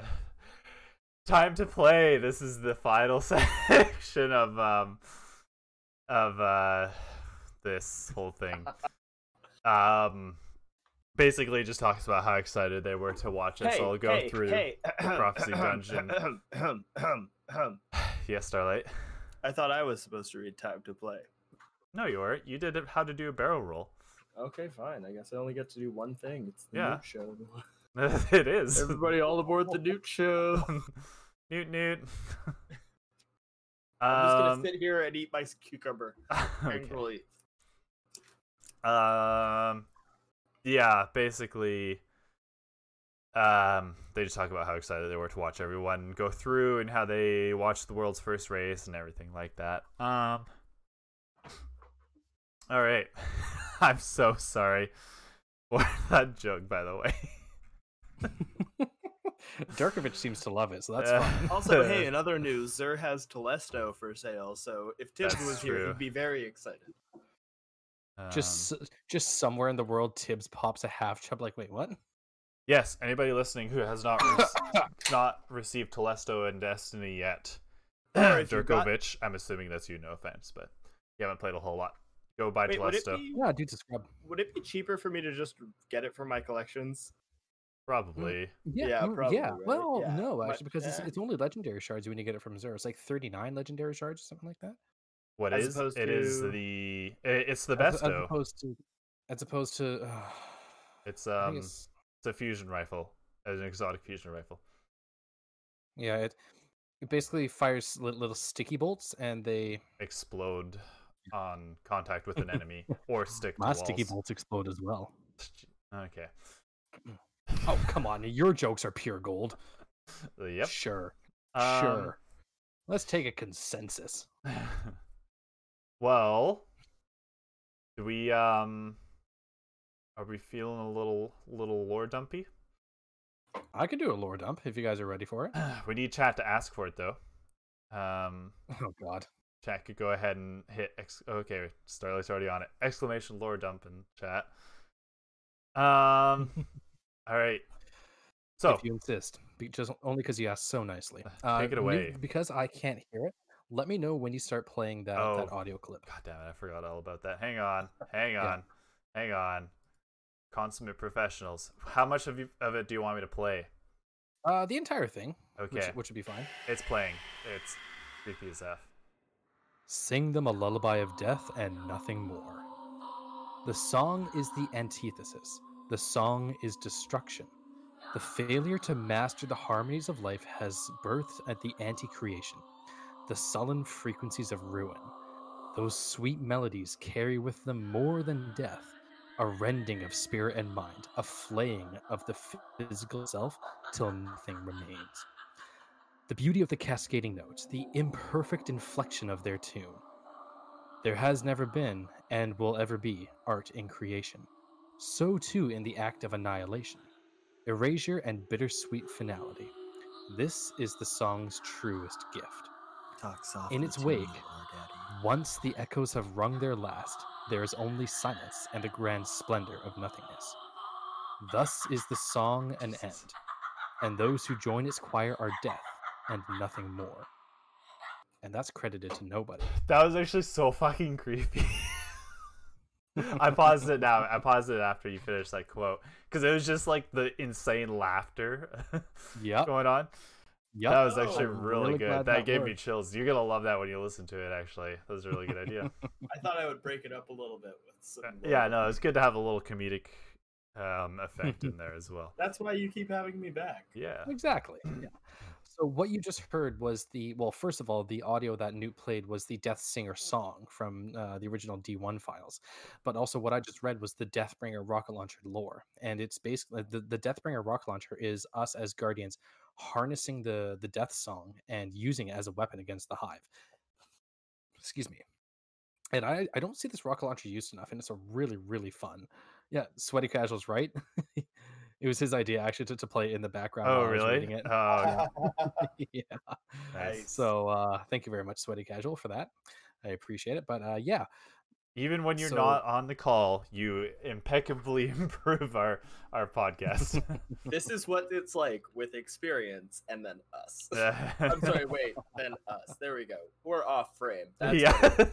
time to play. This is the final section of um of uh this whole thing. Um, basically, just talks about how excited they were to watch us hey, all go hey, through. hey. Prophecy Dungeon. yes, Starlight. i thought i was supposed to read time to play No, you weren't. You did how to do a barrel roll. okay fine i guess i only get to do one thing it's the Yeah. newt show it is. everybody all aboard the newt show newt newt. i'm just gonna Um, sit here and eat my cucumber okay. angrily Um, yeah, basically, um, they just talk about how excited they were to watch everyone go through and how they watched the world's first race and everything like that. Um, all right, I'm so sorry for that joke, by the way. Darkovich seems to love it, so that's Uh, fine. Also, hey, in other news, Xur has Telesto for sale. So if Tibbs That's was here, he'd be very excited. Just Um, s- just somewhere in the world, Tibbs pops a half chub. Like, wait, what? yes, anybody listening who has not re- not received Telesto and Destiny yet, Or if got- I'm assuming that's you. No offense, but you haven't played a whole lot. Go buy Wait, Telesto. be Yeah, dude, a scrub. would it be cheaper for me to just get it for my collections? Probably. Yeah, Yeah, mm, probably, yeah. right? Well, Yeah, no, actually, because it's, eh. it's only legendary shards when you get it from Xur. It's like thirty nine legendary shards or something like that. What As is? It is to- the. It's the As- as, opposed to, as opposed to. Uh, It's um. it's, It's a fusion rifle, as an exotic fusion rifle. yeah, it it basically fires little sticky bolts, and they Explode on contact with an enemy or stick to my sticky bolts explode as well. Okay. Oh come on, your jokes are pure gold. Yep. Sure, Um, sure. Let's take a consensus. well, do we um are we feeling a little little lore dumpy? I could do a lore dump if you guys are ready for it. we need chat to ask for it though. Um Oh God. chat could go ahead and hit ex- okay, Starlight's already on it. Exclamation lore dump in chat. Um all right. So if you insist, just only because you asked so nicely. Uh, take it away. because I can't hear it. Let me know when you start playing that, that Oh. audio clip. God damn it, I forgot all about that. Hang on, hang Yeah. on, hang on. Consummate professionals. How much of you of it do you want me to play? Uh, the entire thing, Okay, which, which would be fine. it's playing. It's creepy as F. Sing them a lullaby of death and nothing more. The song is the antithesis. The song is destruction. The failure to master the harmonies of life has birthed at the anti creation, the sullen frequencies of ruin. Those sweet melodies carry with them more than death, a rending of spirit and mind, a flaying of the physical self till nothing remains. The beauty of the cascading notes, the imperfect inflection of their tune. There has never been, and will ever be, art in creation. So too in the act of annihilation, erasure and bittersweet finality. This is the song's truest gift. Talk soft. In its wake, Once the echoes have rung their last, there is only silence and a grand splendor of nothingness. Thus is the song an end, and those who join its choir are death and nothing more. And that's credited to nobody. That was actually so fucking creepy. I paused it now. I paused it after you finished that quote because it was just like the insane laughter Yep. going on. Yep. That was actually Oh, really, really good. That, that gave me chills. You're gonna love that when you listen to it. Actually, that was a really good idea. I thought I would break it up a little bit with some. Uh, yeah, no, it's good to have a little comedic um, effect in there as well. That's why you keep having me back. Yeah. Exactly. Yeah. So what you just heard was the well, first of all, the audio that Newt played was the Death Singer song from uh, the original D1 files, but also what I just read was the Deathbringer rocket launcher lore, and it's basically the the Deathbringer rocket launcher is us as Guardians harnessing the the Death Song and using it as a weapon against the Hive. Excuse me. And I, I don't see this rocket launcher used enough, and it's a really really fun. Yeah, sweaty casuals, right? it was his idea actually to, to play in the background. Oh, while I was really? it. Oh, yeah. nice. So uh, thank you very much, Sweaty Casual, for that. I appreciate it. But uh, yeah, Even when you're So- not on the call, you impeccably improve our our podcast. This is what it's like with experience and then us. I'm sorry, wait, then us. There we go. We're off frame. That's yeah.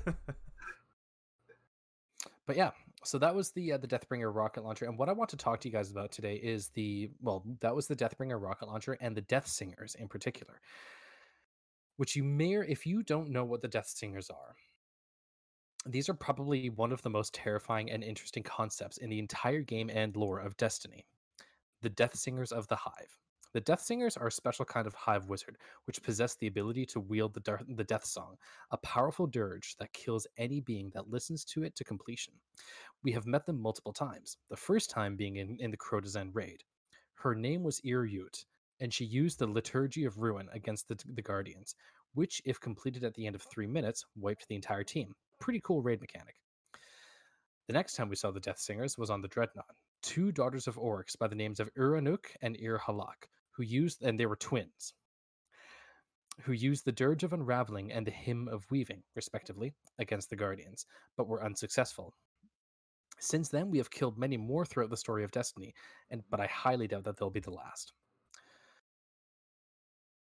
but yeah. So that was the uh, the Deathbringer rocket launcher, and what I want to talk to you guys about today is the well, that was the Deathbringer rocket launcher and the Death Singers in particular, which you may or if you don't know what the Death Singers are, these are probably one of the most terrifying and interesting concepts in the entire game and lore of Destiny. The Death Singers of the Hive. The Death Singers are a special kind of hive wizard, which possess the ability to wield the, the Death Song, a powerful dirge that kills any being that listens to it to completion. We have met them multiple times, the first time being in, in the Crota's End raid. Her name was Ir Yût, and she used the Liturgy of Ruin against the, the Guardians, which, if completed at the end of three minutes, wiped the entire team. Pretty cool raid mechanic. The next time we saw the Death Singers was on the Dreadnought, two daughters of Oryx by the names of Ir Anuk and Ir Halak, who used, and they were twins, who used the Dirge of Unraveling and the Hymn of Weaving, respectively, against the Guardians, but were unsuccessful. Since then, we have killed many more throughout the story of Destiny, and but I highly doubt that they'll be the last.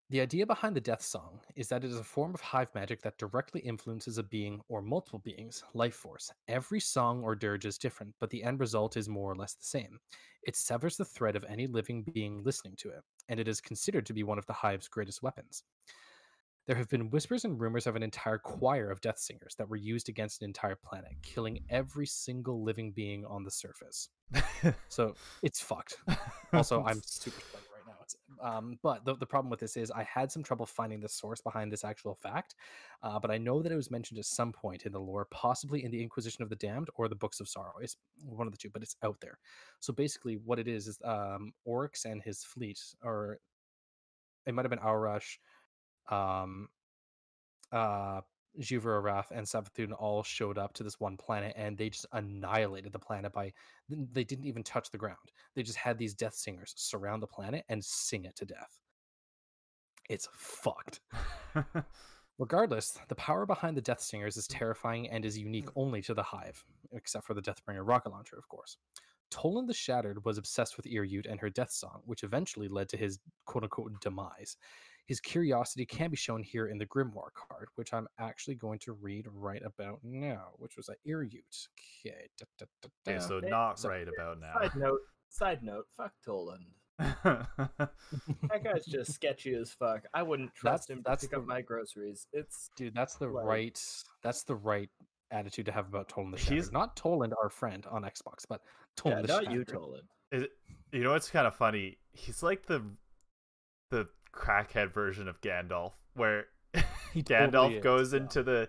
The idea behind the Death Song is that it is a form of hive magic that directly influences a being or multiple beings' life force. Every song or dirge is different, but the end result is more or less the same. It severs the thread of any living being listening to it, and it is considered to be one of the hive's greatest weapons. There have been whispers and rumors of an entire choir of death singers that were used against an entire planet, killing every single living being on the surface. So it's fucked. Also, I'm super spoiled right now. It's, um, but the, the problem with this is I had some trouble finding the source behind this actual fact, uh, but I know that it was mentioned at some point in the lore, possibly in the Inquisition of the Damned or the Books of Sorrow. It's one of the two, but it's out there. So basically, what it is is um, Oryx and his fleet, or it might have been Aurash, um, uh, Xivu Arath and Savathun all showed up to this one planet and they just annihilated the planet by they didn't even touch the ground. They just had these death singers surround the planet and sing it to death. It's fucked. Regardless, the power behind the Death Singers is mm. terrifying and is unique mm. only to the Hive, except for the Deathbringer rocket launcher, of course. Toland the Shattered was obsessed with Ir Yût and her death song, which eventually led to his quote unquote demise. His curiosity can be shown here in the Grimoire card, which I'm actually going to read right about now, which was at Ir Yût. Okay. da, da, da, Okay, da. so Yeah, not so- right about now. Side note. Side note. Fuck Toland. That guy's just sketchy as fuck. I wouldn't trust That's- him to that's pick the- up my groceries. It's Dude, that's the Like- right that's the right attitude to have about Toland the He's- Not Toland, our friend on Xbox, but yeah, Toland the not Shattered. you, Toland. Is- you know what's kind of funny? He's like the the crackhead version of Gandalf, where Gandalf totally is, goes yeah. into the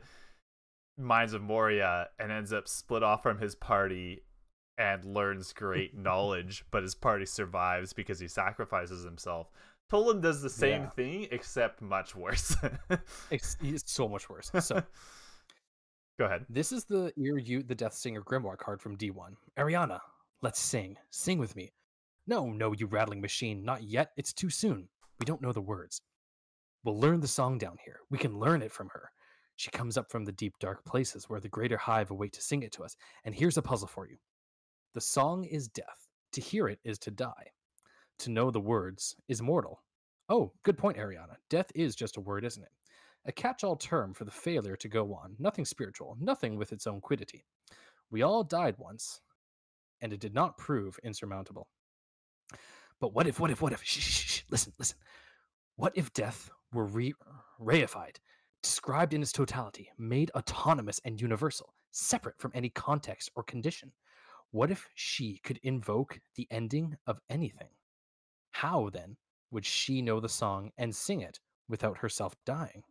mines of Moria and ends up split off from his party and learns great knowledge, but his party survives because he sacrifices himself. Toland does the same Yeah. thing except much worse. It's, it's so much worse. So Go ahead. This is the Ir Yût the Death Singer Grimoire card from D1. Eriana, let's sing. Sing with me. No, no, you rattling machine. Not yet. It's too soon. We don't know the words. We'll learn the song down here. We can learn it from her. She comes up from the deep, dark places where the greater hive await to sing it to us. And here's a puzzle for you the song is death. To hear it is to die. To know the words is mortal. Oh, good point, Eriana. Death is just a word, isn't it? a catch all term for the failure to go on, nothing spiritual, nothing with its own quiddity. We all died once, and it did not prove insurmountable. But what if, what if, what if, shh, shh, shh, listen, listen. What if death were re- reified, described in its totality, made autonomous and universal, separate from any context or condition? What if she could invoke the ending of anything? How, then, would she know the song and sing it without herself dying?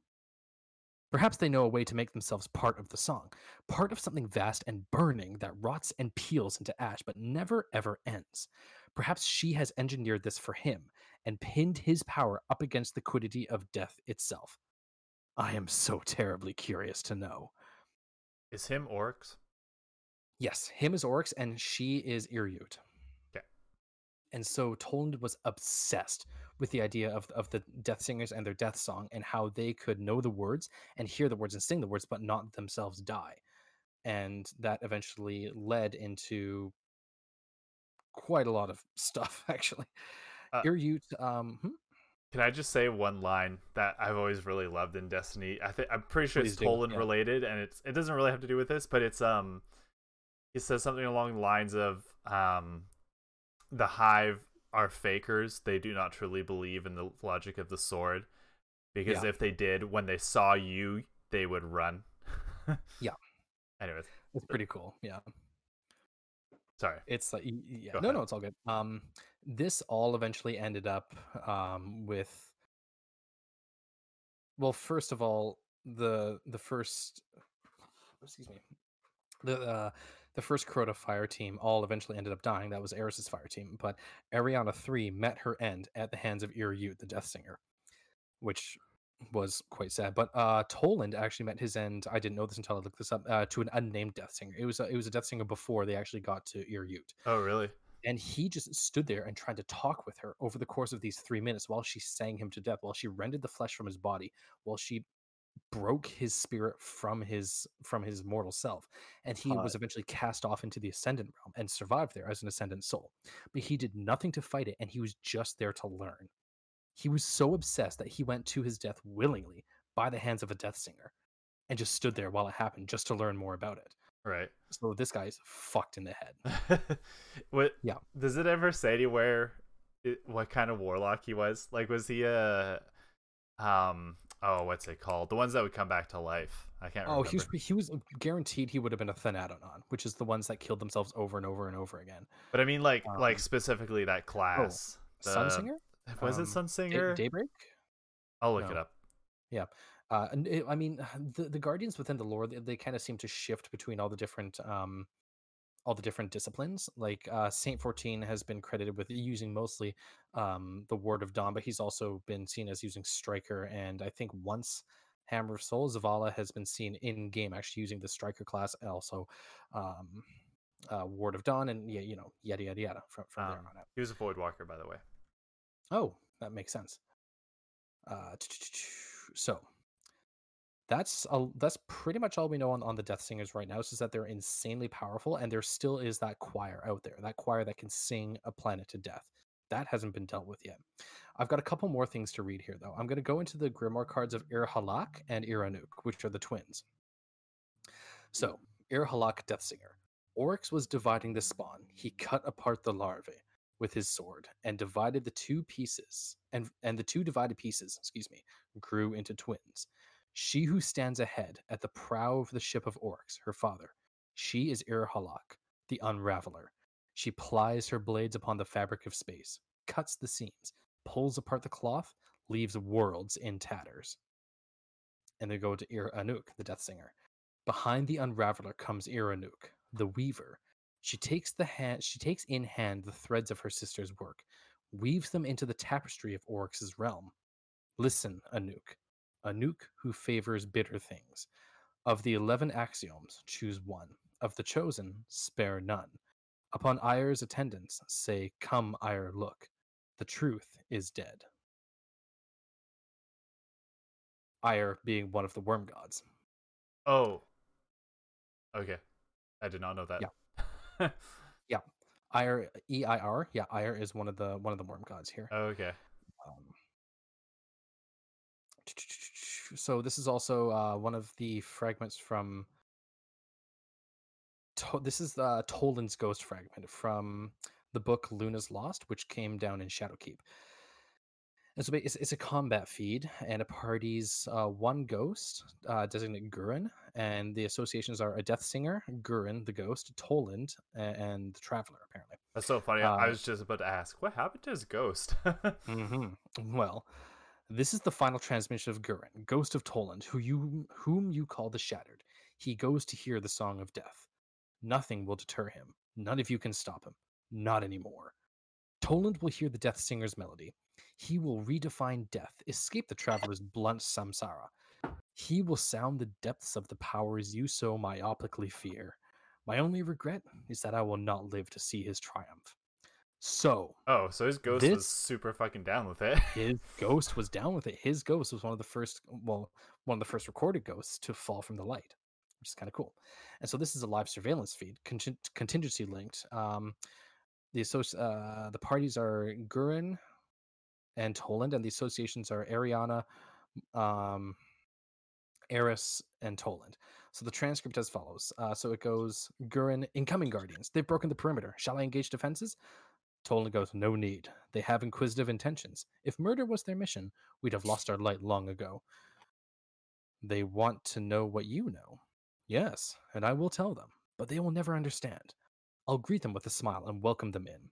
Perhaps they know a way to make themselves part of the song, part of something vast and burning that rots and peels into ash but never ever ends. Perhaps she has engineered this for him and pinned his power up against the quiddity of death itself. I am so terribly curious to know. Is him Oryx? Yes, him is Oryx and she is Ir Yût. Okay. And so Toland was obsessed with the idea of, of the Death Singers and their death song and how they could know the words and hear the words and sing the words, but not themselves die. And that eventually led into quite a lot of stuff, actually. Uh, um, hmm? Can I just say one line that I've always really loved in Destiny? I think I'm pretty sure Please it's do, Toland yeah. related, and it's it doesn't really have to do with this, but it's um, he says something along the lines of um, the Hive are fakers. They do not truly believe in the logic of the sword, because Yeah. if they did, when they saw you, they would run. Yeah. Anyways, it's pretty cool. Yeah. sorry. it's like y- yeah Go no ahead. no it's all good um this all eventually ended up um with well first of all the the first excuse me the uh the first Crota fire team all eventually ended up dying. That was Eris's fire team, but Eriana 3 met her end at the hands of Ir Yût, the Death Singer, which was quite sad. But uh Toland actually met his end. I didn't know this until I looked this up uh, to an unnamed Death Singer. It was a, it was a Death Singer before they actually got to Ir Yût. Oh, really? And he just stood there and tried to talk with her over the course of these three minutes while she sang him to death, while she rended the flesh from his body, while she broke his spirit from his from his mortal self and he was eventually cast off into the ascendant realm and survived there as an ascendant soul. But he did nothing to fight it and he was just there to learn. He was so obsessed that he went to his death willingly by the hands of a death singer and just stood there while it happened just to learn more about it Right. so this guy's fucked in the head what? Yeah. Does it ever say anywhere it, what kind of warlock he was? Like, was he a um? Oh, what's it called? The ones that would come back to life. I can't. oh remember. he was he was guaranteed he would have been a thanatonaut which is the ones that killed themselves over and over and over again But I mean, like, like um, specifically that class. the- sunsinger Was it Um, Sunsinger? Day- daybreak I'll look it up. up. Uh and it, i mean the, the guardians within the lore they, they kind of seem to shift between all the different um all the different disciplines like uh saint 14 has been credited with using mostly um the Ward of Dawn but he's also been seen as using striker and i think once Hammer of Sol zavala has been seen in game actually using the striker class and also um uh Ward of Dawn and yeah you know yada yada yada from, from there Um, on out He was a Void Walker, by the way. Oh, that makes sense. Uh, so that's a, that's pretty much all we know on, on the Death Singers right now. Is that they're insanely powerful, and there still is that choir out there, that choir that can sing a planet to death. That hasn't been dealt with yet. I've got a couple more things to read here, though. I'm going to go into the Grimoire cards of Ir Halak and Ir Anuk, which are the twins. So, Ir Halak, Death Singer. Oryx was dividing the spawn. He cut apart the larvae with his sword and divided the two pieces and and the two divided pieces excuse me grew into twins she who stands ahead at the prow of the ship of oryx her father she is irhalak the unraveler. She plies her blades upon the fabric of space cuts the seams pulls apart the cloth leaves worlds in tatters. And they go to ir anuk the death singer. Behind the unraveler comes ir anuk the weaver. She takes the hand she takes in hand the threads of her sister's work, weaves them into the tapestry of Oryx's realm. Listen, Anuk, Anuk who favors bitter things. Of the eleven axioms, choose one. Of the chosen, spare none. Upon Eir's attendants, say, Come, Eir, look. The truth is dead. Eir being one of the worm gods. Oh. Okay. I did not know that. Yeah. yeah. Eir E I R. Yeah, Eir is one of the one of the worm gods here. okay. Um, so this is also uh, one of the fragments from. To- this is uh, Toland's ghost fragment from the book Luna's Lost, which came down in Shadowkeep. And so it's, it's a combat feed, and it parties uh, one ghost, uh, designated Gurren, and the associations are a Death Singer, Gurin, the ghost, Toland, a- and the Traveler, apparently. That's so funny. I I Uh, was just about to ask, what happened to his ghost? hmm Well, this is the final transmission of Gurren, Ghost of Toland, who you whom you call the Shattered. He goes to hear the song of death. Nothing will deter him. None of you can stop him. Not anymore. Toland will hear the Death Singer's melody. He will redefine death, escape the traveler's blunt samsara. He will sound the depths of the powers you so myopically fear. My only regret is that I will not live to see his triumph. So, oh, so his ghost was super fucking down with it. his ghost was down with it. His ghost was one of the first, well, one of the first recorded ghosts to fall from the light, which is kind of cool. And so this is a live surveillance feed, contin- contingency linked. Um, the associ- uh, the parties are Gurin and Toland, and the associations are Eriana, um, Eris, and Toland. So the transcript as follows. Uh, so it goes Gurin, incoming guardians. They've broken the perimeter. Shall I engage defenses? Toland goes, No need. They have inquisitive intentions. If murder was their mission, we'd have lost our light long ago. They want to know what you know. Yes, and I will tell them, but they will never understand. I'll greet them with a smile and welcome them in.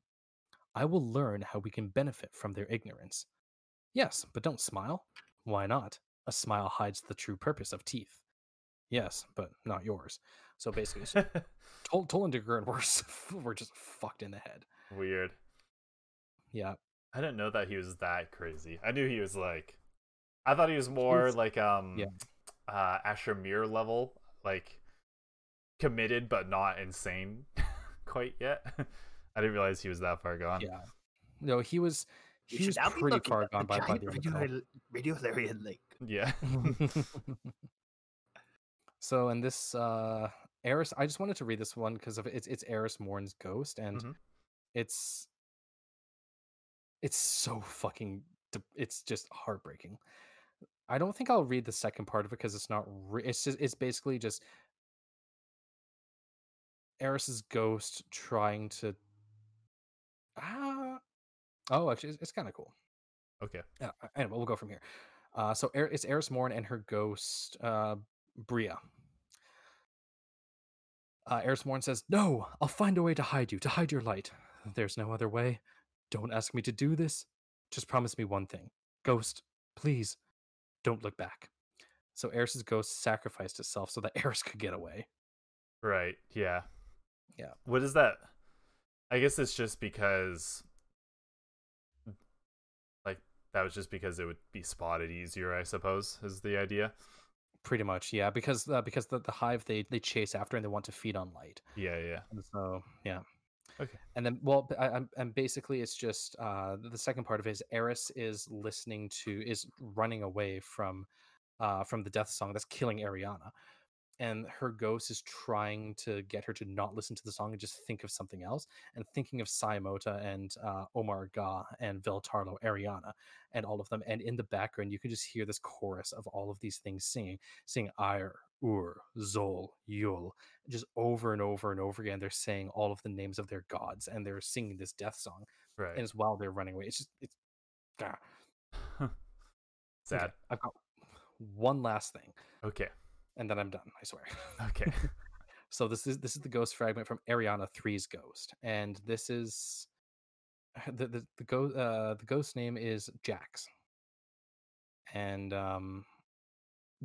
I will learn how we can benefit from their ignorance. Yes, but don't smile. Why not? A smile hides the true purpose of teeth. Yes, but not yours. So basically, so Tol- and we're we're just fucked in the head. Weird. Yeah, I didn't know that he was that crazy. I knew he was like, I thought he was more He's- like um, yeah. uh, Asher Mir level, like committed but not insane quite yet. I didn't realize he was that far gone. yeah. No, he was You he should was pretty far gone by, by giant the radio, article. radio Larian link. Yeah. so in this uh Eris I just wanted to read this one because of it's it's Eris Morn's ghost and Mhm. it's it's so fucking it's just heartbreaking. I don't think I'll read the second part of it because it's not re- it's just it's basically just Eris's ghost trying to ah oh actually it's, it's kind of cool. Okay. Yeah, uh, anyway, we'll go from here. Uh, so Er- it's Eris Morn and her ghost, uh, Bria. Uh, Eris Morn says, No, I'll find a way to hide you, to hide your light. There's no other way. Don't ask me to do this. Just promise me one thing. Ghost, please, don't look back. So Eris's ghost sacrificed itself so that Eris could get away. Right. Yeah. Yeah. What is that? I guess it's just because like that was just because it would be spotted easier, I suppose, is the idea. Pretty much, yeah, because uh, because the, the hive they they chase after and they want to feed on light. Yeah, yeah. And so yeah. Okay. And then well, I, I'm- and basically it's just uh the second part of it is Eris is listening to is running away from uh from the death song that's killing Eriana. And her ghost is trying to get her to not listen to the song and just think of something else. And thinking of Sai Mota and uh, Omar Agah and Veltarlo, Eriana, and all of them. And in the background, you can just hear this chorus of all of these things singing, singing Eir, Ur, Xol, Yul, just over and over and over again they're saying all of the names of their gods and they're singing this death song Right. and it's while they're running away it's just it's ah. Okay, Sad. i've got one last thing Okay. and then i'm done i swear Okay. so this is this is the ghost fragment from eriana 3's ghost and this is the the, the ghost uh the ghost name is jax and um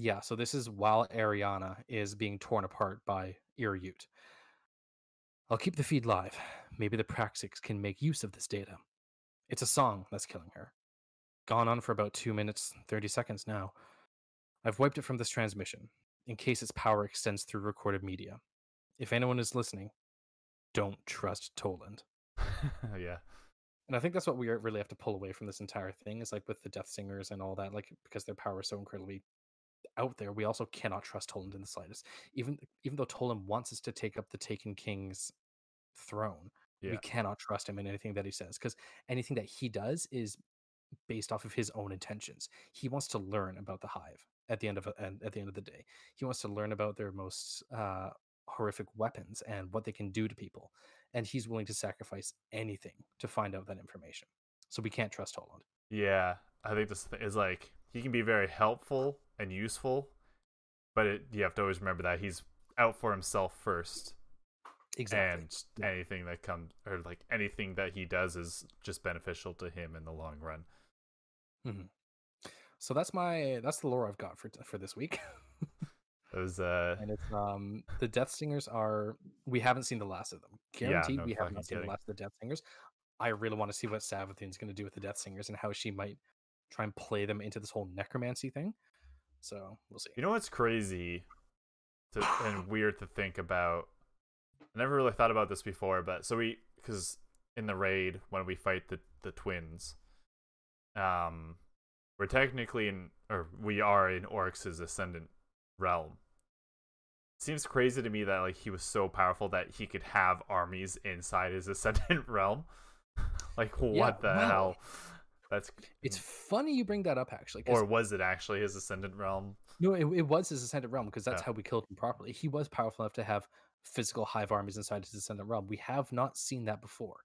yeah so this is while eriana is being torn apart by Ir Yût. i'll keep the feed live. Maybe the praxis can make use of this data. It's a song that's killing her. Gone on for about 2 minutes 30 seconds now. I've wiped it from this transmission in case its power extends through recorded media. If anyone is listening don't trust toland. Yeah. and I think that's what we really have to pull away from this entire thing is like with the Death Singers and all that, like because their power is so incredibly out there, we also cannot trust Toland in the slightest. Even even though Toland wants us to take up the Taken King's throne, Yeah. we cannot trust him in anything that he says because anything that he does is based off of his own intentions. He wants to learn about the Hive at the end of at the end of the day. He wants to learn about their most uh, horrific weapons and what they can do to people, and he's willing to sacrifice anything to find out that information. So we can't trust Toland. Yeah. I think this is like he can be very helpful and useful, but it, you have to always remember that he's out for himself first, Exactly. and anything that comes or like anything that he does is just beneficial to him in the long run. so that's my that's the lore I've got for for this week. It was uh and it's um the Death Singers are we haven't seen the last of them. Yeah, Guaranteed no we have not seen the last of the Death Singers. I really want to see what Savathun's going to do with the Death Singers and how she might try and play them into this whole necromancy thing. So we'll see. You know what's crazy to, and weird to think about? I never really thought about this before, but so we because in the raid when we fight the the twins, um, we're technically in or we are in Oryx's ascendant realm. Seems crazy to me that like he was so powerful that he could have armies inside his ascendant realm. like what Yeah, the wow. hell? That's It's funny you bring that up actually. or was it actually his ascendant realm? no, it, it was his ascendant realm because that's Yeah. how we killed him properly. He was powerful enough to have physical hive armies inside his ascendant realm. We have not seen that before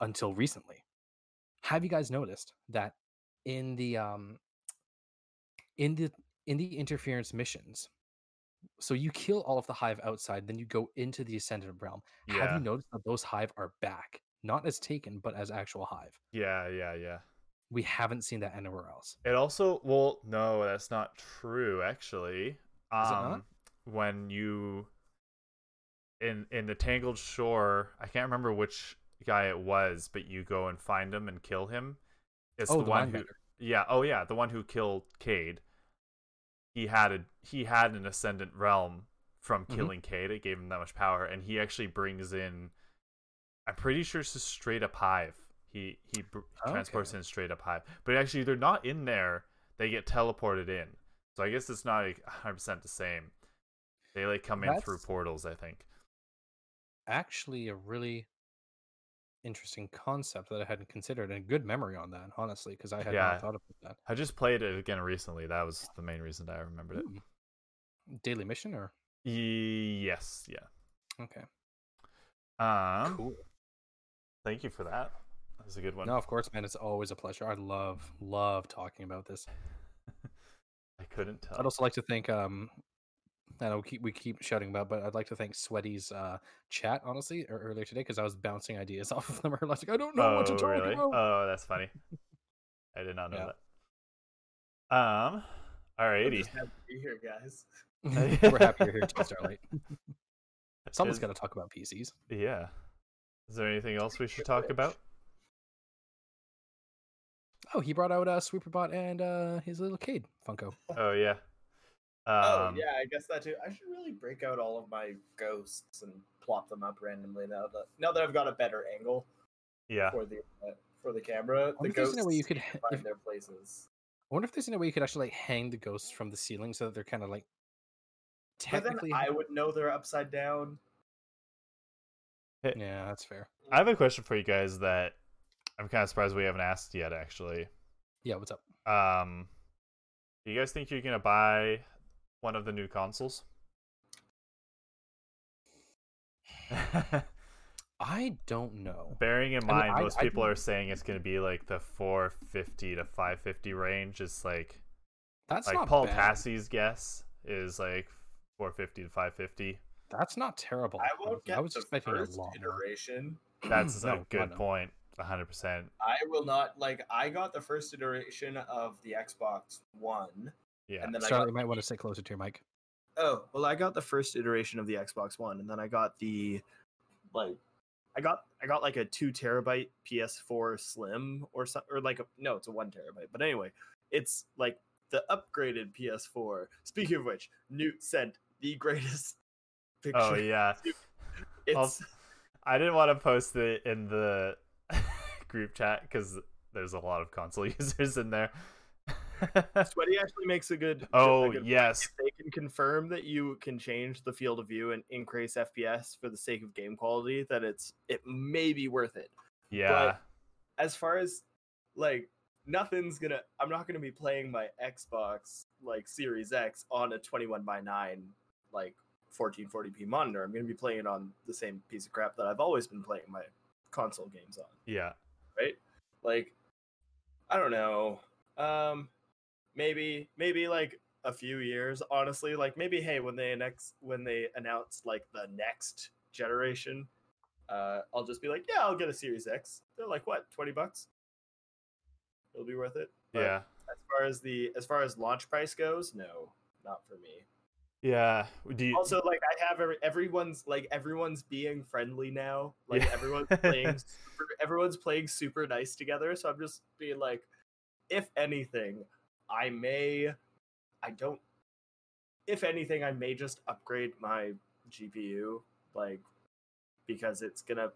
until recently. Have you guys noticed that in the um in the in the interference missions? So you kill all of the hive outside, then you go into the ascendant realm. Have you noticed that those hive are back? Not as taken, but as actual hive. Yeah, yeah, yeah. We haven't seen that anywhere else. It also well, no, that's not true actually. Um when you in in the Tangled Shore. I can't remember which guy it was, but you go and find him and kill him. It's oh, the, the one who, yeah, oh yeah, the one who killed Cayde. He had a he had an ascendant realm from Mhm. killing Cayde. It gave him that much power, and he actually brings in. I'm pretty sure it's a straight up hive. He he br- transports Okay. in straight up hive, but actually they're not in there. They get teleported in. So I guess it's not like 100 percent the same. They like come in through portals. I think. Actually, a really interesting concept that I hadn't considered, and good memory on that, honestly, because I had Yeah. not thought about that. I just played it again recently. That was the main reason that I remembered it. Ooh. Daily mission or Yes, yeah. okay, Um, cool. thank you for that. That was a good one. No, of course, man. It's always a pleasure. I love love talking about this. I couldn't tell. I'd also like to thank um I know we keep, we keep shouting about, but I'd like to thank Sweaty's uh, chat honestly or earlier today because I was bouncing ideas off of them. I was like, I don't know oh, what to talk really? about. Oh, that's funny. I did not know Yeah. that. Um, I'm alrighty. just happy to be here, guys. We're happy you're here too, Starlight. Someone's Is- got to talk about PCs. Yeah. Is there anything else we should talk about? Oh, he brought out uh, Sweeperbot and uh, his little Cayde Funko. Oh yeah. Um, oh yeah, I guess that too. I should really break out all of my ghosts and plop them up randomly now that now that I've got a better angle Yeah. for the uh, for the camera. wonder The if there's ghosts any way you could can ha- find if- their places. I wonder if there's any way you could actually like hang the ghosts from the ceiling so that they're kind of like But then technically. I would know they're upside down. Yeah, that's fair. I have a question for you guys that I'm kind of surprised we haven't asked yet. Actually, Yeah, what's up? um, do you guys think you're gonna buy one of the new consoles? I don't know. Bearing in I mean, mind, I- most I people are saying it's going to be like the 450 to 550 range. It's like That's like not Paul bad. Tassi's guess is like 450 to 550. That's not terrible. I won't get I was the expecting a first lot more. iteration. That's No, a good point. 100. percent I will not like. I got the first iteration of the Xbox One, Yeah. and then I Charlotte, got you might want to sit closer to your mic. Oh, well, I got the first iteration of the Xbox One, and then I got the like, I got I got like a two terabyte PS4 Slim or something, or like a no, it's a one terabyte. But anyway, it's like the upgraded PS4. Speaking of which, Newt sent the greatest oh, picture. Oh yeah. it's I didn't want to post it in the group chat because there's a lot of console users in there. Sweaty actually makes a good. oh a good yes, they can confirm that you can change the field of view and increase FPS for the sake of game quality, that it's it may be worth it. yeah. as far as like nothing's gonna i'm not gonna be playing my xbox like series x on a 21 by 9 like 1440p monitor i'm gonna be playing it on the same piece of crap that i've always been playing my console games on Yeah. Right? Like i don't know. Um maybe maybe like a few years honestly. Like maybe hey when they next when they announce like the next generation uh i'll just be like yeah i'll get a series x. They're like what 20 bucks? It'll be worth it. But Yeah. as far as the as far as launch price goes no not for me Yeah. Do you also like i have every, everyone's like everyone's being friendly now. Like Yeah. everyone's playing super, everyone's playing super nice together. So i'm just being like if anything i may i don't if anything i may just upgrade my gpu like because it's gonna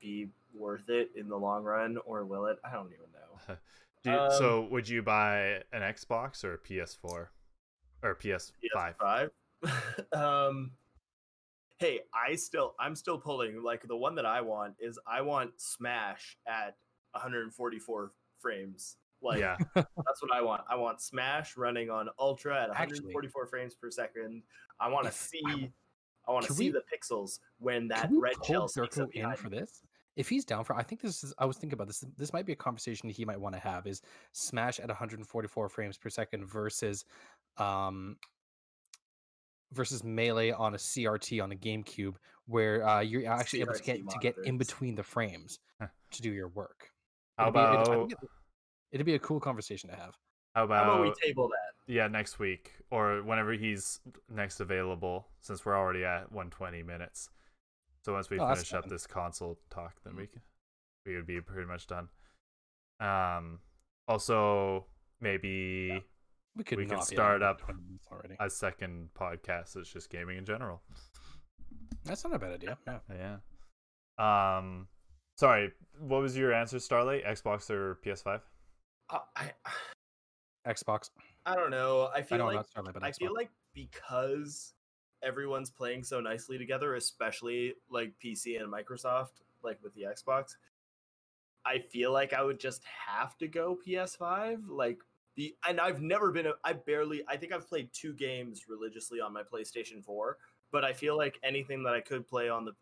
be worth it in the long run or will it? I don't even know. Do you, Um, so would you buy an Xbox or a PS4 or PS5? PS5. um hey, I still I'm still pulling like the one that I want is I want Smash at 144 frames. Like yeah, that's what I want. I want Smash running on ultra at Actually- 144 frames per second. I want to see I want to see we- the pixels when that red shell Durko in for this? If he's down for, I think this is. I was thinking about this. This might be a conversation he might want to have. Is Smash at 144 frames per second versus, um, versus Melee on a CRT on a GameCube, where uh, you're actually able to CRT get to get in between the frames Huh. to do your work. How It'd be- it'd- I about it- it'd be a cool conversation to have. how How about we table that? yeah next week or whenever he's next available, since we're already at 120 minutes. So once we Oh, finish up this console talk, then we can, we would be pretty much done. Um, also maybe We could We could not be start up already. a second podcast that's just gaming in general. That's not a bad idea. Yeah. Yeah. Um, sorry, what was your answer, Starlight? Xbox or PS5? Uh, I Xbox. I don't know. I I feel know like not Starlight, but I Xbox. feel like because everyone's playing so nicely together, especially like PC and Microsoft, like with the Xbox, I feel like I would just have to go PS5. Like the and I've never been a I barely I think I've played two games religiously on my PlayStation 4, but I feel like anything that I could play on the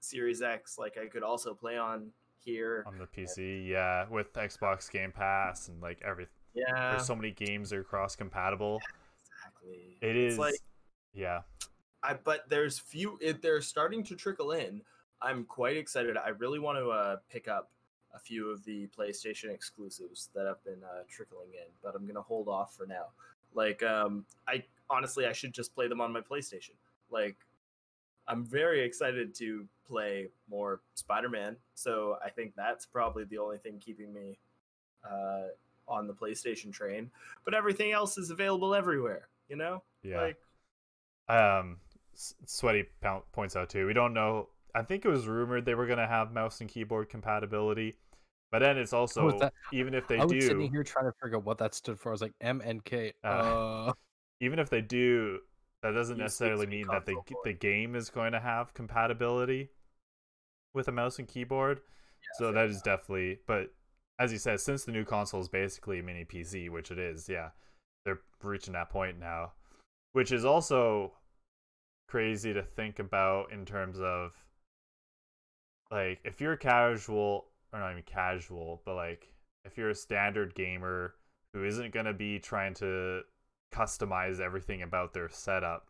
Series X, like I could also play on here. on the PC, yeah, with Xbox Game Pass and like everything. Yeah, There's so many games that are cross compatible. exactly. It It's is, like yeah, I but there's few it, they're starting to trickle in. I'm quite excited. I really want to uh, pick up a few of the PlayStation exclusives that have been uh, trickling in, but I'm gonna hold off for now. Like, um, I honestly I should just play them on my PlayStation. Like, I'm very excited to play more Spider-Man, so I think that's probably the only thing keeping me uh, on the PlayStation train. But everything else is available everywhere. You know, yeah. like um, Sweaty po- points out too. We don't know. I think it was rumored they were gonna have mouse and keyboard compatibility, but then it's also that- even if they I was do, sitting here trying to figure out what that stood for. I was like M and K. Uh, Uh, even if they do, that doesn't necessarily mean that the the game is going to have compatibility with a mouse and keyboard. so fair that is definitely, but as you said, since the new console is basically a mini PC, which it is, yeah, they're reaching that point now, which is also crazy to think about in terms of like if you're casual or not even casual, but like if you're a standard gamer who isn't going to be trying to customize everything about their setup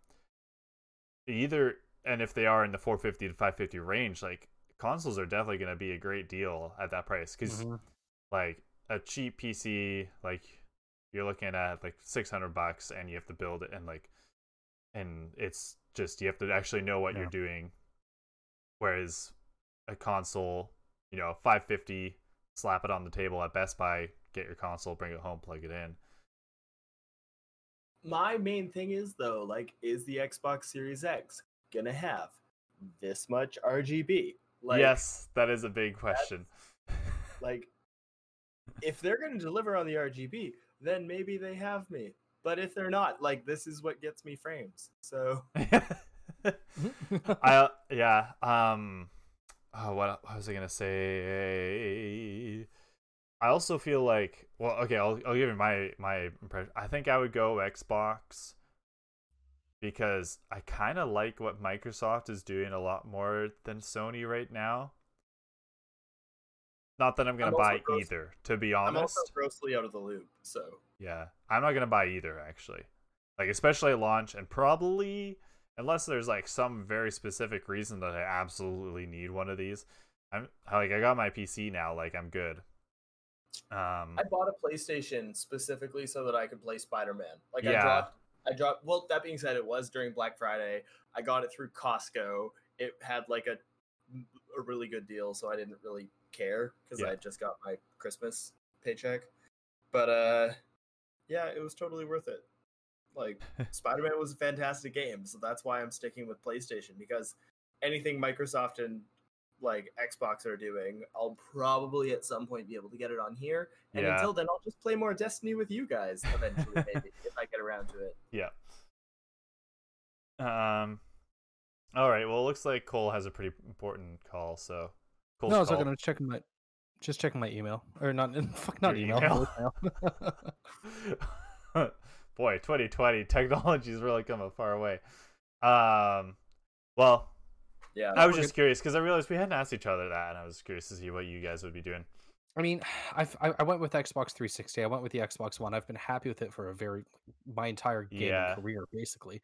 either and if they are in the 450 to 550 range like consoles are definitely going to be a great deal at that price because mhm. like a cheap pc like you're looking at like 600 bucks and you have to build it and like and it's just you have to actually know what Yeah. you're doing whereas a console you know 550 slap it on the table at best buy get your console bring it home plug it in my main thing is though, like, is the Xbox Series X gonna have this much RGB? Like, yes that is a big question Like, if they're gonna deliver on the RGB, then maybe they have me. But if they're not, like, this is what gets me frames. So I yeah. Um. Oh, what, what was I gonna say? I also feel like well, okay. I'll I'll give you my my impression. I think I would go Xbox because I kind of like what Microsoft is doing a lot more than Sony right now. Not that I'm gonna I'm buy gross- either, to be honest. I'm also grossly out of the loop. So Yeah, I'm not gonna buy either actually. Like especially at launch, and probably unless there's like some very specific reason that I absolutely need one of these. I'm like I got my PC now, like I'm good. Um, I bought a PlayStation specifically so that I could play Spider Man. Like I dropped, I dropped. Well, that being said, it was during Black Friday. I got it through Costco. It had like a a really good deal, so I didn't really care because Yeah. I just got my Christmas paycheck. But uh, yeah, it was totally worth it. Like Spider Man was a fantastic game, so that's why I'm sticking with PlayStation because anything Microsoft and like Xbox are doing, I'll probably at some point be able to get it on here. And Yeah. until then, I'll just play more Destiny with you guys eventually, maybe if I get around to it. yeah. Um. All right. Well, it looks like Cole has a pretty important call. So, Cole's no, I was call. looking at checking my, just checking my email or not. Fuck, not Your email. email? Voicemail. Boy, 2020 technology's really come a far away. Um. Well, Yeah, I was we're just curious because I realized we hadn't asked each other that, and I was curious to see what you guys would be doing. I mean, I've, I I went with Xbox 360. I went with the Xbox One. I've been happy with it for a very my entire gaming Yeah. career, basically.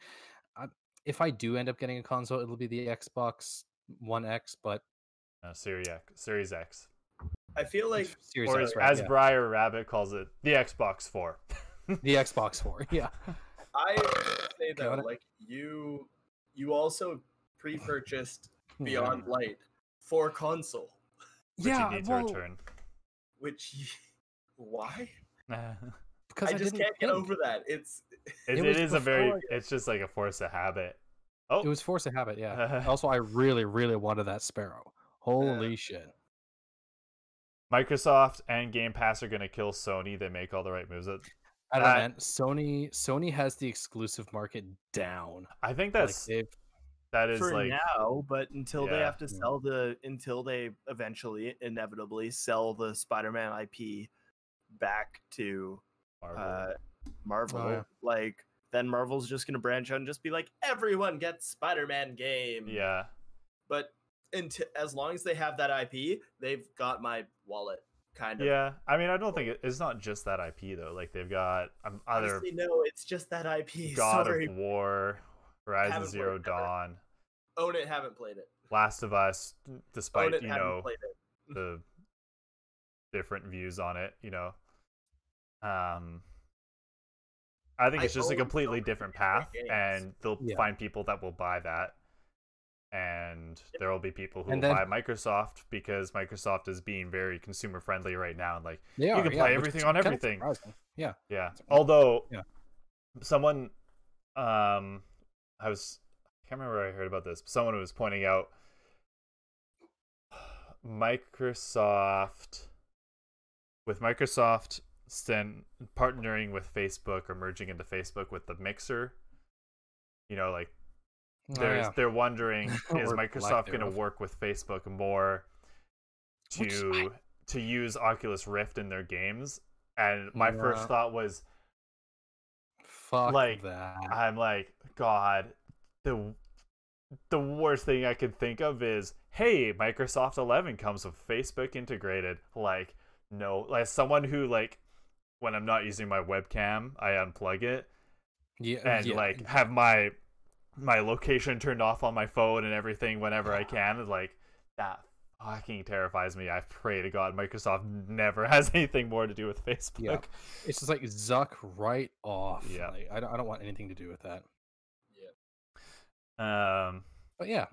I, if I do end up getting a console, it'll be the Xbox One X, but Uh, Series X, Series X, I feel like Series or X, as, right, as yeah. Briar Rabbit calls it, the Xbox Four. the Xbox Four. Yeah, I say though, like you, you also pre-purchased hmm. Beyond Light for console, Which yeah, you need to well, return. which y- why? because I I, just didn't can't get over that. It's It, It it was is a very. It's just like a force of habit. Oh, It was force of habit, yeah. also, I really, really wanted that sparrow. Holy shit! Microsoft and Game Pass are gonna kill Sony. They make all the right moves. That- I don't know, man. Sony, Sony has the exclusive market down. I think that's they've that is for like now, but until they have to sell the until they eventually inevitably sell the Spider-Man IP back to Marvel. uh, Marvel, Oh, yeah. like then Marvel's just gonna branch out and just be like, everyone gets Spider-Man game. yeah, But until as long as they have that IP, they've got my wallet, kind of. yeah. I mean, I don't think it, it's not just that IP though. Like they've got um, other Honestly, no, it's just that IP. God Sorry, of War, Horizon Zero played it ever. Dawn, own it, haven't played it. Last of Us. Despite it, you know the different views on it, you know. Um, I think I it's just a completely different different path, and they'll Yeah. find people that will buy that, and there will be people who And will then- buy Microsoft because Microsoft is being very consumer friendly right now, and like they You are, can yeah, play which everything is on kinda everything. Yeah, Yeah. Although, Yeah. someone, um, I was, I can't remember where I heard about this. But someone was pointing out Microsoft, with Microsoft then partnering with Facebook or merging into Facebook with the Mixer. You know, like Oh, there's, yeah. they're wondering is Microsoft going to work with Facebook more Which to I- to use Oculus Rift in their games? And my Yeah. first thought was, Fuck like, that. I'm like, God, the the worst thing I could think of is, hey, Microsoft 11 comes with Facebook integrated. Like, no, like someone who like, when I'm not using my webcam, I unplug it yeah, and yeah, like have my my location turned off on my phone and everything whenever I can. and, Like that fucking terrifies me. I pray to God Microsoft never has anything more to do with Facebook. it's just like Zuck right off. Yeah. like, I don't, I don't want anything to do with that. Yeah. Um, But yeah,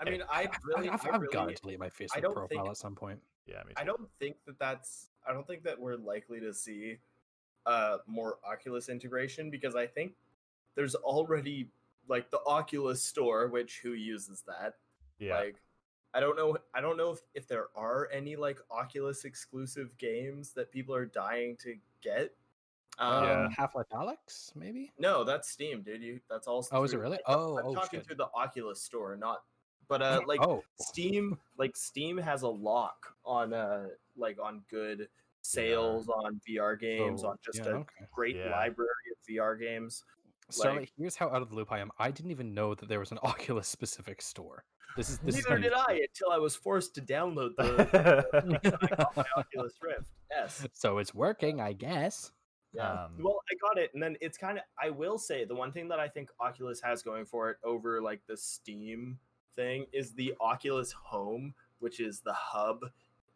I mean, I really, I've, I I've really, got to delete my Facebook profile think- at some point. yeah, me too. I don't think that that's. I don't think that we're likely to see uh more Oculus integration because I think there's already like the Oculus store, which who uses that? yeah, Like, I don't know. I don't know if, if there are any like Oculus exclusive games that people are dying to get. Um, Yeah. Um, Half Life Alex, maybe. No, that's Steam, dude. You that's all. Oh, is it really? I'm- Oh, I'm oh, talking shit. through the Oculus store, not. But uh, like oh, Steam, like Steam has a lock on uh like on good sales on VR games so, on just yeah, a okay. great Yeah. library of VR games. Starlight, like- here's how out of the loop I am. I didn't even know that there was an Oculus specific store. This is this Neither is did I until I was forced to download the my Oculus Rift S. so it's working, I guess. Yeah. Um, well, I got it, and then it's kind of. I will say the one thing that I think Oculus has going for it over like the Steam thing is the Oculus Home, which is the hub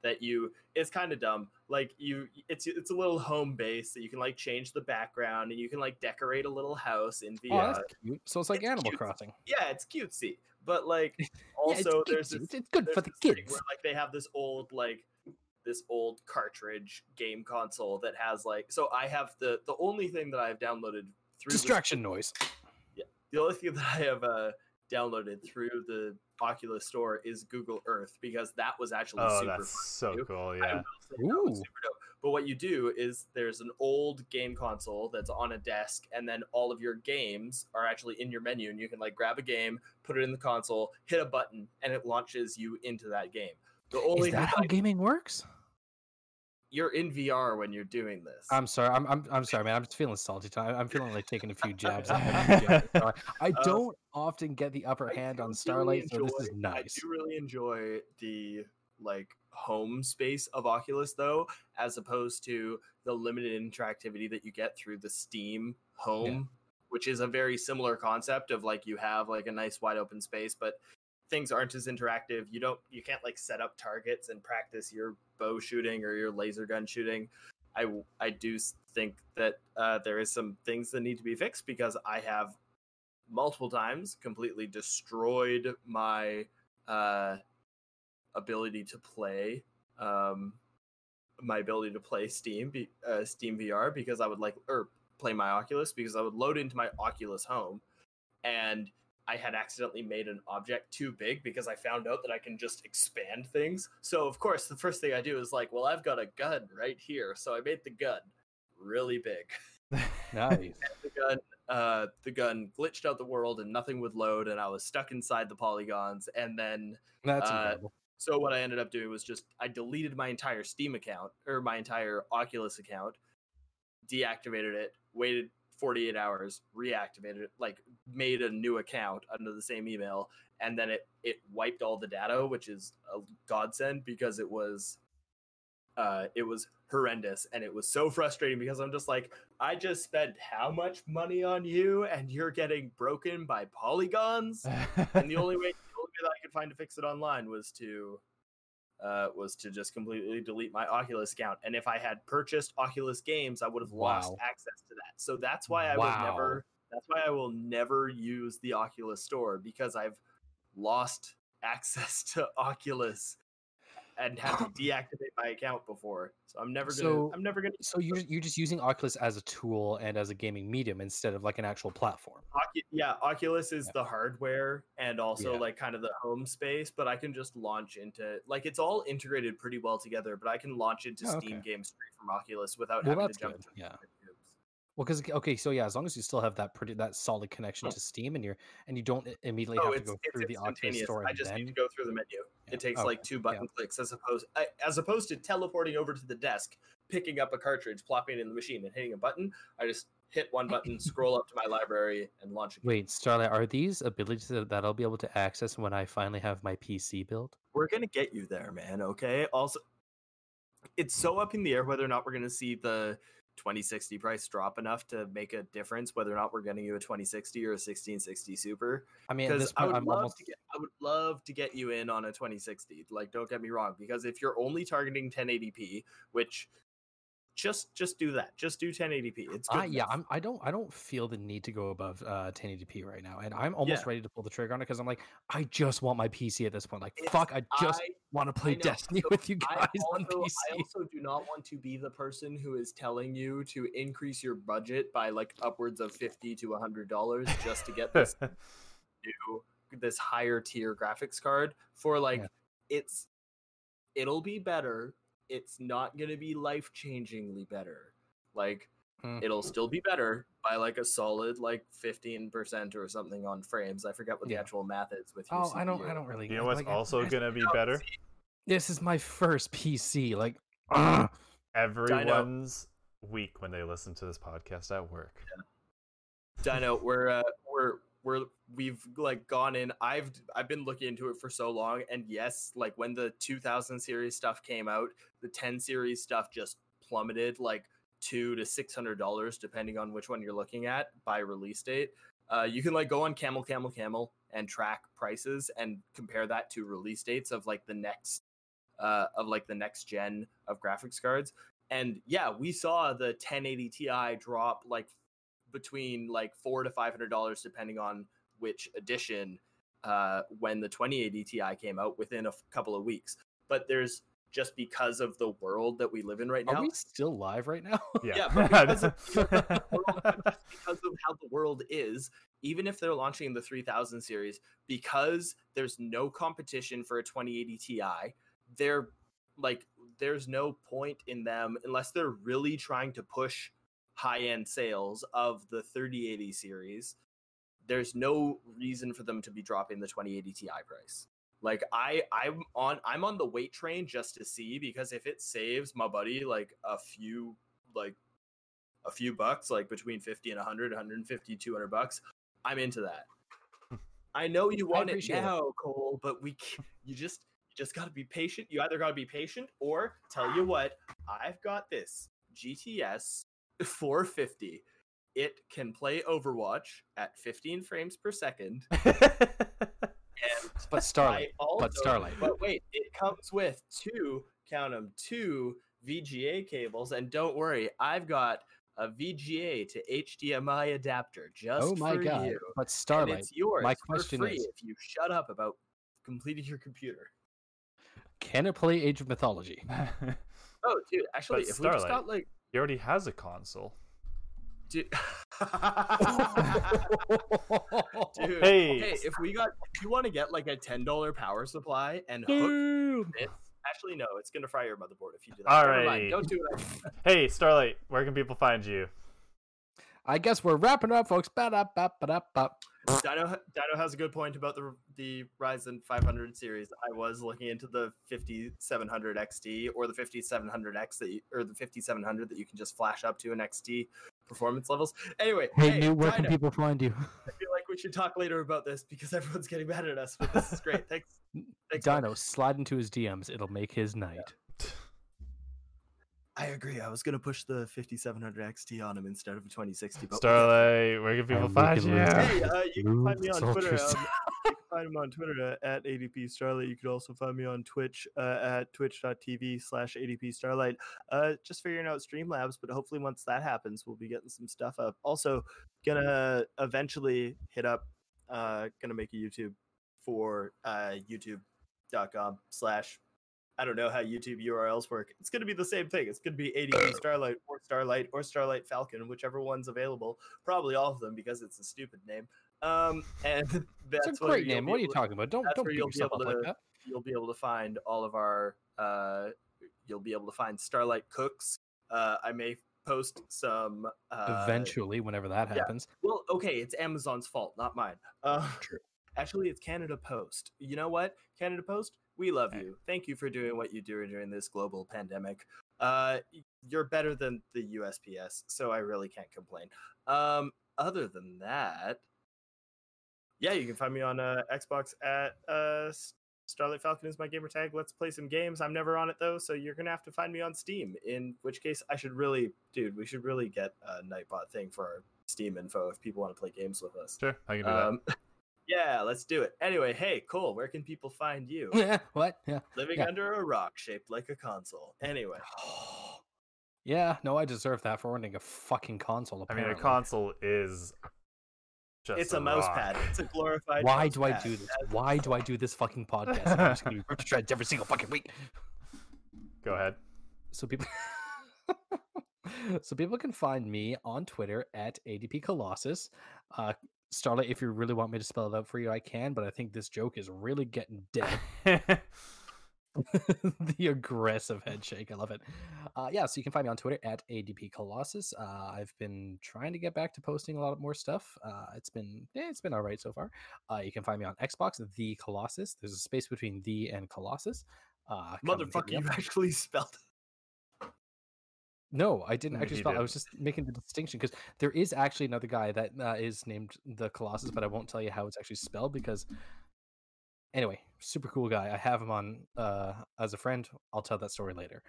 that you. It's kind of dumb. Like you, it's it's a little home base that you can like change the background and you can like decorate a little house in Oh, VR. that's cute. So it's like It's Animal cute. Crossing. yeah, it's cutesy, but like Yeah, also there's this It's- good for the kids. Where, like they have this old like this old cartridge game console that has like so I have the the only thing that I've downloaded through this- Distraction noise. Yeah. The only thing that I have uh downloaded through the Oculus store is Google Earth because that was actually oh, super that's so to do. cool. Yeah, will say that was Ooh. super dope. But what you do is there's an old game console that's on a desk, and then all of your games are actually in your menu, and you can like grab a game, put it in the console, hit a button, and it launches you into that game. The only Is that how I- gaming works? You're in VR when you're doing this. I'm sorry. I'm, I'm I'm sorry, man. I'm just feeling salty. tonight. I'm feeling like taking a few jabs. I, Uh, don't often get the upper hand on really Starlight, so this is nice. I do really enjoy the like home space of Oculus though, as opposed to the limited interactivity that you get through the Steam home, which is a very similar concept of like you have like a nice wide open space, but things aren't as interactive. You don't you can't like set up targets and practice your bow shooting or your laser gun shooting. I I do think that uh, there is some things that need to be fixed because I have multiple times completely destroyed my uh, ability to play um, my ability to play Steam uh, Steam VR because I would like or play my Oculus because I would load into my Oculus Home and I had accidentally made an object too big because I found out that I can just expand things. So of course, the first thing I do is like, well, I've got a gun right here, so I made the gun really big. Nice. The gun, uh, the gun glitched out the world and nothing would load, and I was stuck inside the polygons. And then, That's Uh, incredible. so what I ended up doing was just I deleted my entire Steam account or my entire Oculus account, deactivated it, waited 48 hours, reactivated it, like made a new account under the same email, and then it it wiped all the data, which is a godsend because it was uh it was horrendous and it was so frustrating because I'm just like I just spent how much money on you and you're getting broken by polygons? And the only way the only way that I could find to fix it online was to uh, was to just completely delete my Oculus account. And if I had purchased Oculus games, I would have lost access to that. So that's why I will Wow. never that's why I will never use the Oculus store because I've lost access to Oculus and had to deactivate my account before. So I'm never gonna So- I'm never gonna So you're you're just using Oculus as a tool and as a gaming medium instead of like an actual platform. Ocu- yeah, Oculus is Yeah. the hardware and also Yeah. like kind of the home space, but I can just launch into like it's all integrated pretty well together. But I can launch into Oh, Steam okay. games straight from Oculus without Well, having to jump good, into yeah. tubes. Well, because okay, so yeah, as long as you still have that pretty that solid connection oh. to Steam and you're and you don't immediately Oh, have to go through the Oculus store I just then need to go through the menu. Yeah, It takes like two yeah. button clicks as opposed I- as opposed to teleporting over to the desk, picking up a cartridge, plopping it in the machine, and hitting a button. I just hit one button, scroll up to my library, and launch. Wait, Starlight, are these abilities that, that I'll be able to access when I finally have my PC built? we're gonna get you there, man. Okay. Also, it's so up in the air whether or not we're gonna see the 2060 price drop enough to make a difference. Whether or not we're getting you a 2060 or a 1660 Super. I mean, Because I would I'm love almost to get, I would love to get you in on a 2060. Like, don't get me wrong, because if you're only targeting 1080p, which just just do that, just do 1080p. It's good. I, yeah. I'm. I don't. I don't feel the need to go above uh, 1080p right now, and I'm almost Yeah. ready to pull the trigger on it because I'm like, I just want my PC at this point. Like, It's- fuck, I just want to play Destiny so with you I guys on also, PC. I also do not want to be the person who is telling you to increase your budget by like upwards of fifty to hundred dollars just to get this new, this higher tier graphics card. For like, Yeah. it's it'll be better. It's not gonna be life changingly better. Like, Mm. it'll still be better by like a solid like fifteen percent or something on frames. I forget what the Yeah. actual math is with. Your Oh, I don't. I don't really. you know what's like, also gonna be better? This is my first PC. Like, ugh. Everyone's week when they listen to this podcast at work. Dino, we're uh, we're we're we've like gone in. I've I've been looking into it for so long, and yes, like when the 2000 series stuff came out, the 10 series stuff just plummeted like two to six hundred dollars, depending on which one you're looking at by release date. Uh, you can like go on Camel Camel Camel and track prices and compare that to release dates of like the next uh, of like the next gen of graphics cards. And yeah, we saw the 1080 Ti drop like between like four to five hundred dollars depending on which edition uh when the 2080 ti came out within a f- couple of weeks but there's just because of the world that we live in right now. Are now we still live right now? Yeah. yeah but because of, because of the world- but just because of how the world is even if they're launching the 3000 series because there's no competition for a 2080 ti they're like there's no point in them unless they're really trying to push high end sales of the 3080 series there's no reason for them to be dropping the 2080 ti price. Like i i'm on i'm on the wait train just to see because if it saves my buddy like a few like a few bucks like between 50 and 100 150 200 bucks i'm into that. I know you want it appreciate it. now cole but we you just you just got to be patient. You either got to be patient or tell you what i've got this gts 450 it can play overwatch at 15 frames per second and but Starlight. I also, Starlight. But wait, it comes with two, count them, two VGA cables, and don't worry, I've got a VGA to HDMI adapter just oh my for god! you. But And Starlight, it's yours my for question free is- if you shut up about completing your computer. can it play Age of Mythology? Oh, dude, actually, if we just Starlight- got like, he already has a console. Dude, dude, Hey. hey, if we got, if you want to get like a ten dollar power supply and hook this, actually no, it's gonna fry your motherboard if you do that. All Never right. mind, don't do it. Hey, Starlight, where can people find you? I guess we're wrapping up, folks. Ba-da-ba-ba-da-ba. Dino, Dino has a good point about the the Ryzen 500 series. I was looking into the 5700 XT or the 5700X that you, or the 5700 that you can just flash up to an XT performance levels. Anyway, Hey, hey, Newt, where can people find you? I feel like we should talk later about this because everyone's getting mad at us. But this is great. Thanks. Thanks. man. Dino, slide into his DMs. It'll make his night. I agree. I was gonna push the 5700 XT on him instead of a 2060. But Starlight, where can people I'm find you? at- Hey, uh, you can find me on Twitter. Um, you can find him on Twitter uh, at ADP Starlight. You could also find me on Twitch uh, at twitch.tv slash ADP Starlight. Uh, just figuring out Streamlabs, but hopefully once that happens, we'll be getting some stuff up. Also, gonna eventually hit up, uh, gonna make a YouTube for uh, youtube.com slash I don't know how YouTube URLs work. It's going to be the same thing. It's going to be ADP Starlight or Starlight or Starlight Falcon, whichever one's available. Probably all of them because it's a stupid name. Um, and that's It's a great name. What are you to- talking about? Don't don't beat yourself able up like to- that. You'll be able to find all of our. Uh, you'll be able to find Starlight Cooks. Uh, I may post some. Uh, Eventually, whenever that yeah. happens. well, okay, it's Amazon's fault, not mine. Uh, True. Actually, it's Canada Post. You know what, Canada Post? We love Hey. you. Thank you for doing what you do during this global pandemic. Uh, you're better than the USPS, so I really can't complain. Um, other than that, yeah, you can find me on uh, Xbox at uh, Starlight Falcon is my gamer tag. Let's play some games. I'm never on it though, so you're gonna have to find me on Steam. In which case, I should really, dude, we should really get a Nightbot thing for our Steam info if people want to play games with us. Sure, I can do that. Um, yeah, let's do it. Anyway, hey, Cole, where can people find you? Yeah. What? Yeah. Living yeah. under a rock shaped like a console. Anyway, Yeah. No, I deserve that for owning a fucking console. I mean, a console is just it's a mouse rock. pad. It's a glorified. Why mouse do I pad. do this? Why do I do this fucking podcast? I'm just gonna be ripped shreds every single fucking week. Go ahead. So people, so people can find me on Twitter at ADP Colossus. Uh, Starlight, if you really want me to spell it out for you, I can. But I think this joke is really getting dead. the aggressive head shake. I love it. Uh, yeah, so you can find me on Twitter at ADP Colossus. Uh, I've been trying to get back to posting a lot more stuff. Uh, it's been eh, it's been all right so far. Uh, you can find me on Xbox, the Colossus. There's a space between the and Colossus. Uh, come and hit Motherfucker, you actually spelled. It. No, I didn't actually spell. I was just making the distinction because there is actually another guy that uh, is named the Colossus, but I won't tell you how it's actually spelled because. Anyway, super cool guy. I have him on uh, as a friend. I'll tell that story later.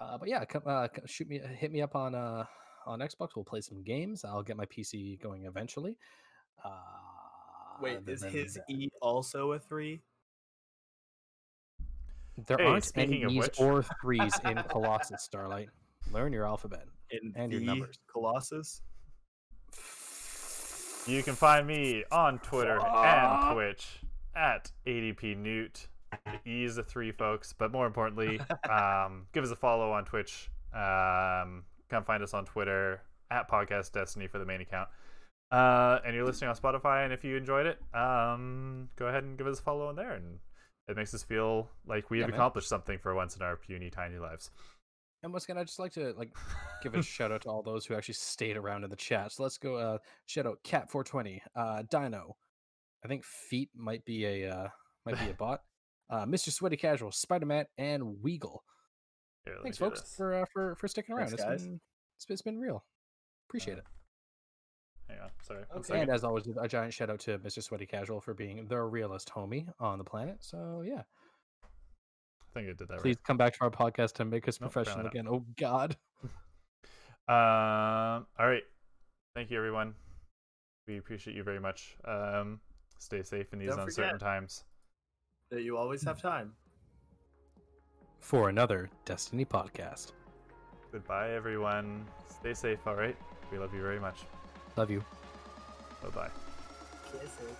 Uh, but yeah, come, uh, shoot me, hit me up on uh, on Xbox. We'll play some games. I'll get my PC going eventually. Uh, Wait, is than his that- E also a three? There Hey, aren't any of E's which- or threes in Colossus Starlight. Learn your alphabet. In And your numbers. Colossus? You can find me on Twitter Fuck. and Twitch at ADP Newt. The E is the three folks, but more importantly, um, give us a follow on Twitch. Um, come find us on Twitter at Podcast Destiny for the main account. Uh, and you're listening on Spotify, and if you enjoyed it, um, go ahead and give us a follow on there, and it makes us feel like we Yeah, have man. accomplished something for once in our puny tiny lives. And once again, I'd just like to like give a shout out to all those who actually stayed around in the chat. So let's go. Uh, shout out Cat420, uh, Dino. I think Feet might be a uh, might be a bot. Uh, Mr. Sweaty Casual, Spider Man, and Weagle. Here, Thanks, folks, this. for uh, for for sticking around. Thanks, It's guys. been, it's been it's been real. Appreciate Uh, it. Hang on, sorry. one Okay. second. And as always, a giant shout out to Mr. Sweaty Casual for being the realest homie on the planet. So yeah, I think I did that right. please come back to our podcast and make us Nope, professional again. Oh God. Um, all right. Thank you, everyone. We appreciate you very much. Um, Stay safe in these Don't uncertain times. That you always have time for another Destiny podcast. Goodbye, everyone. Stay safe, all right? We love you very much. Love you. Bye bye. Kisses.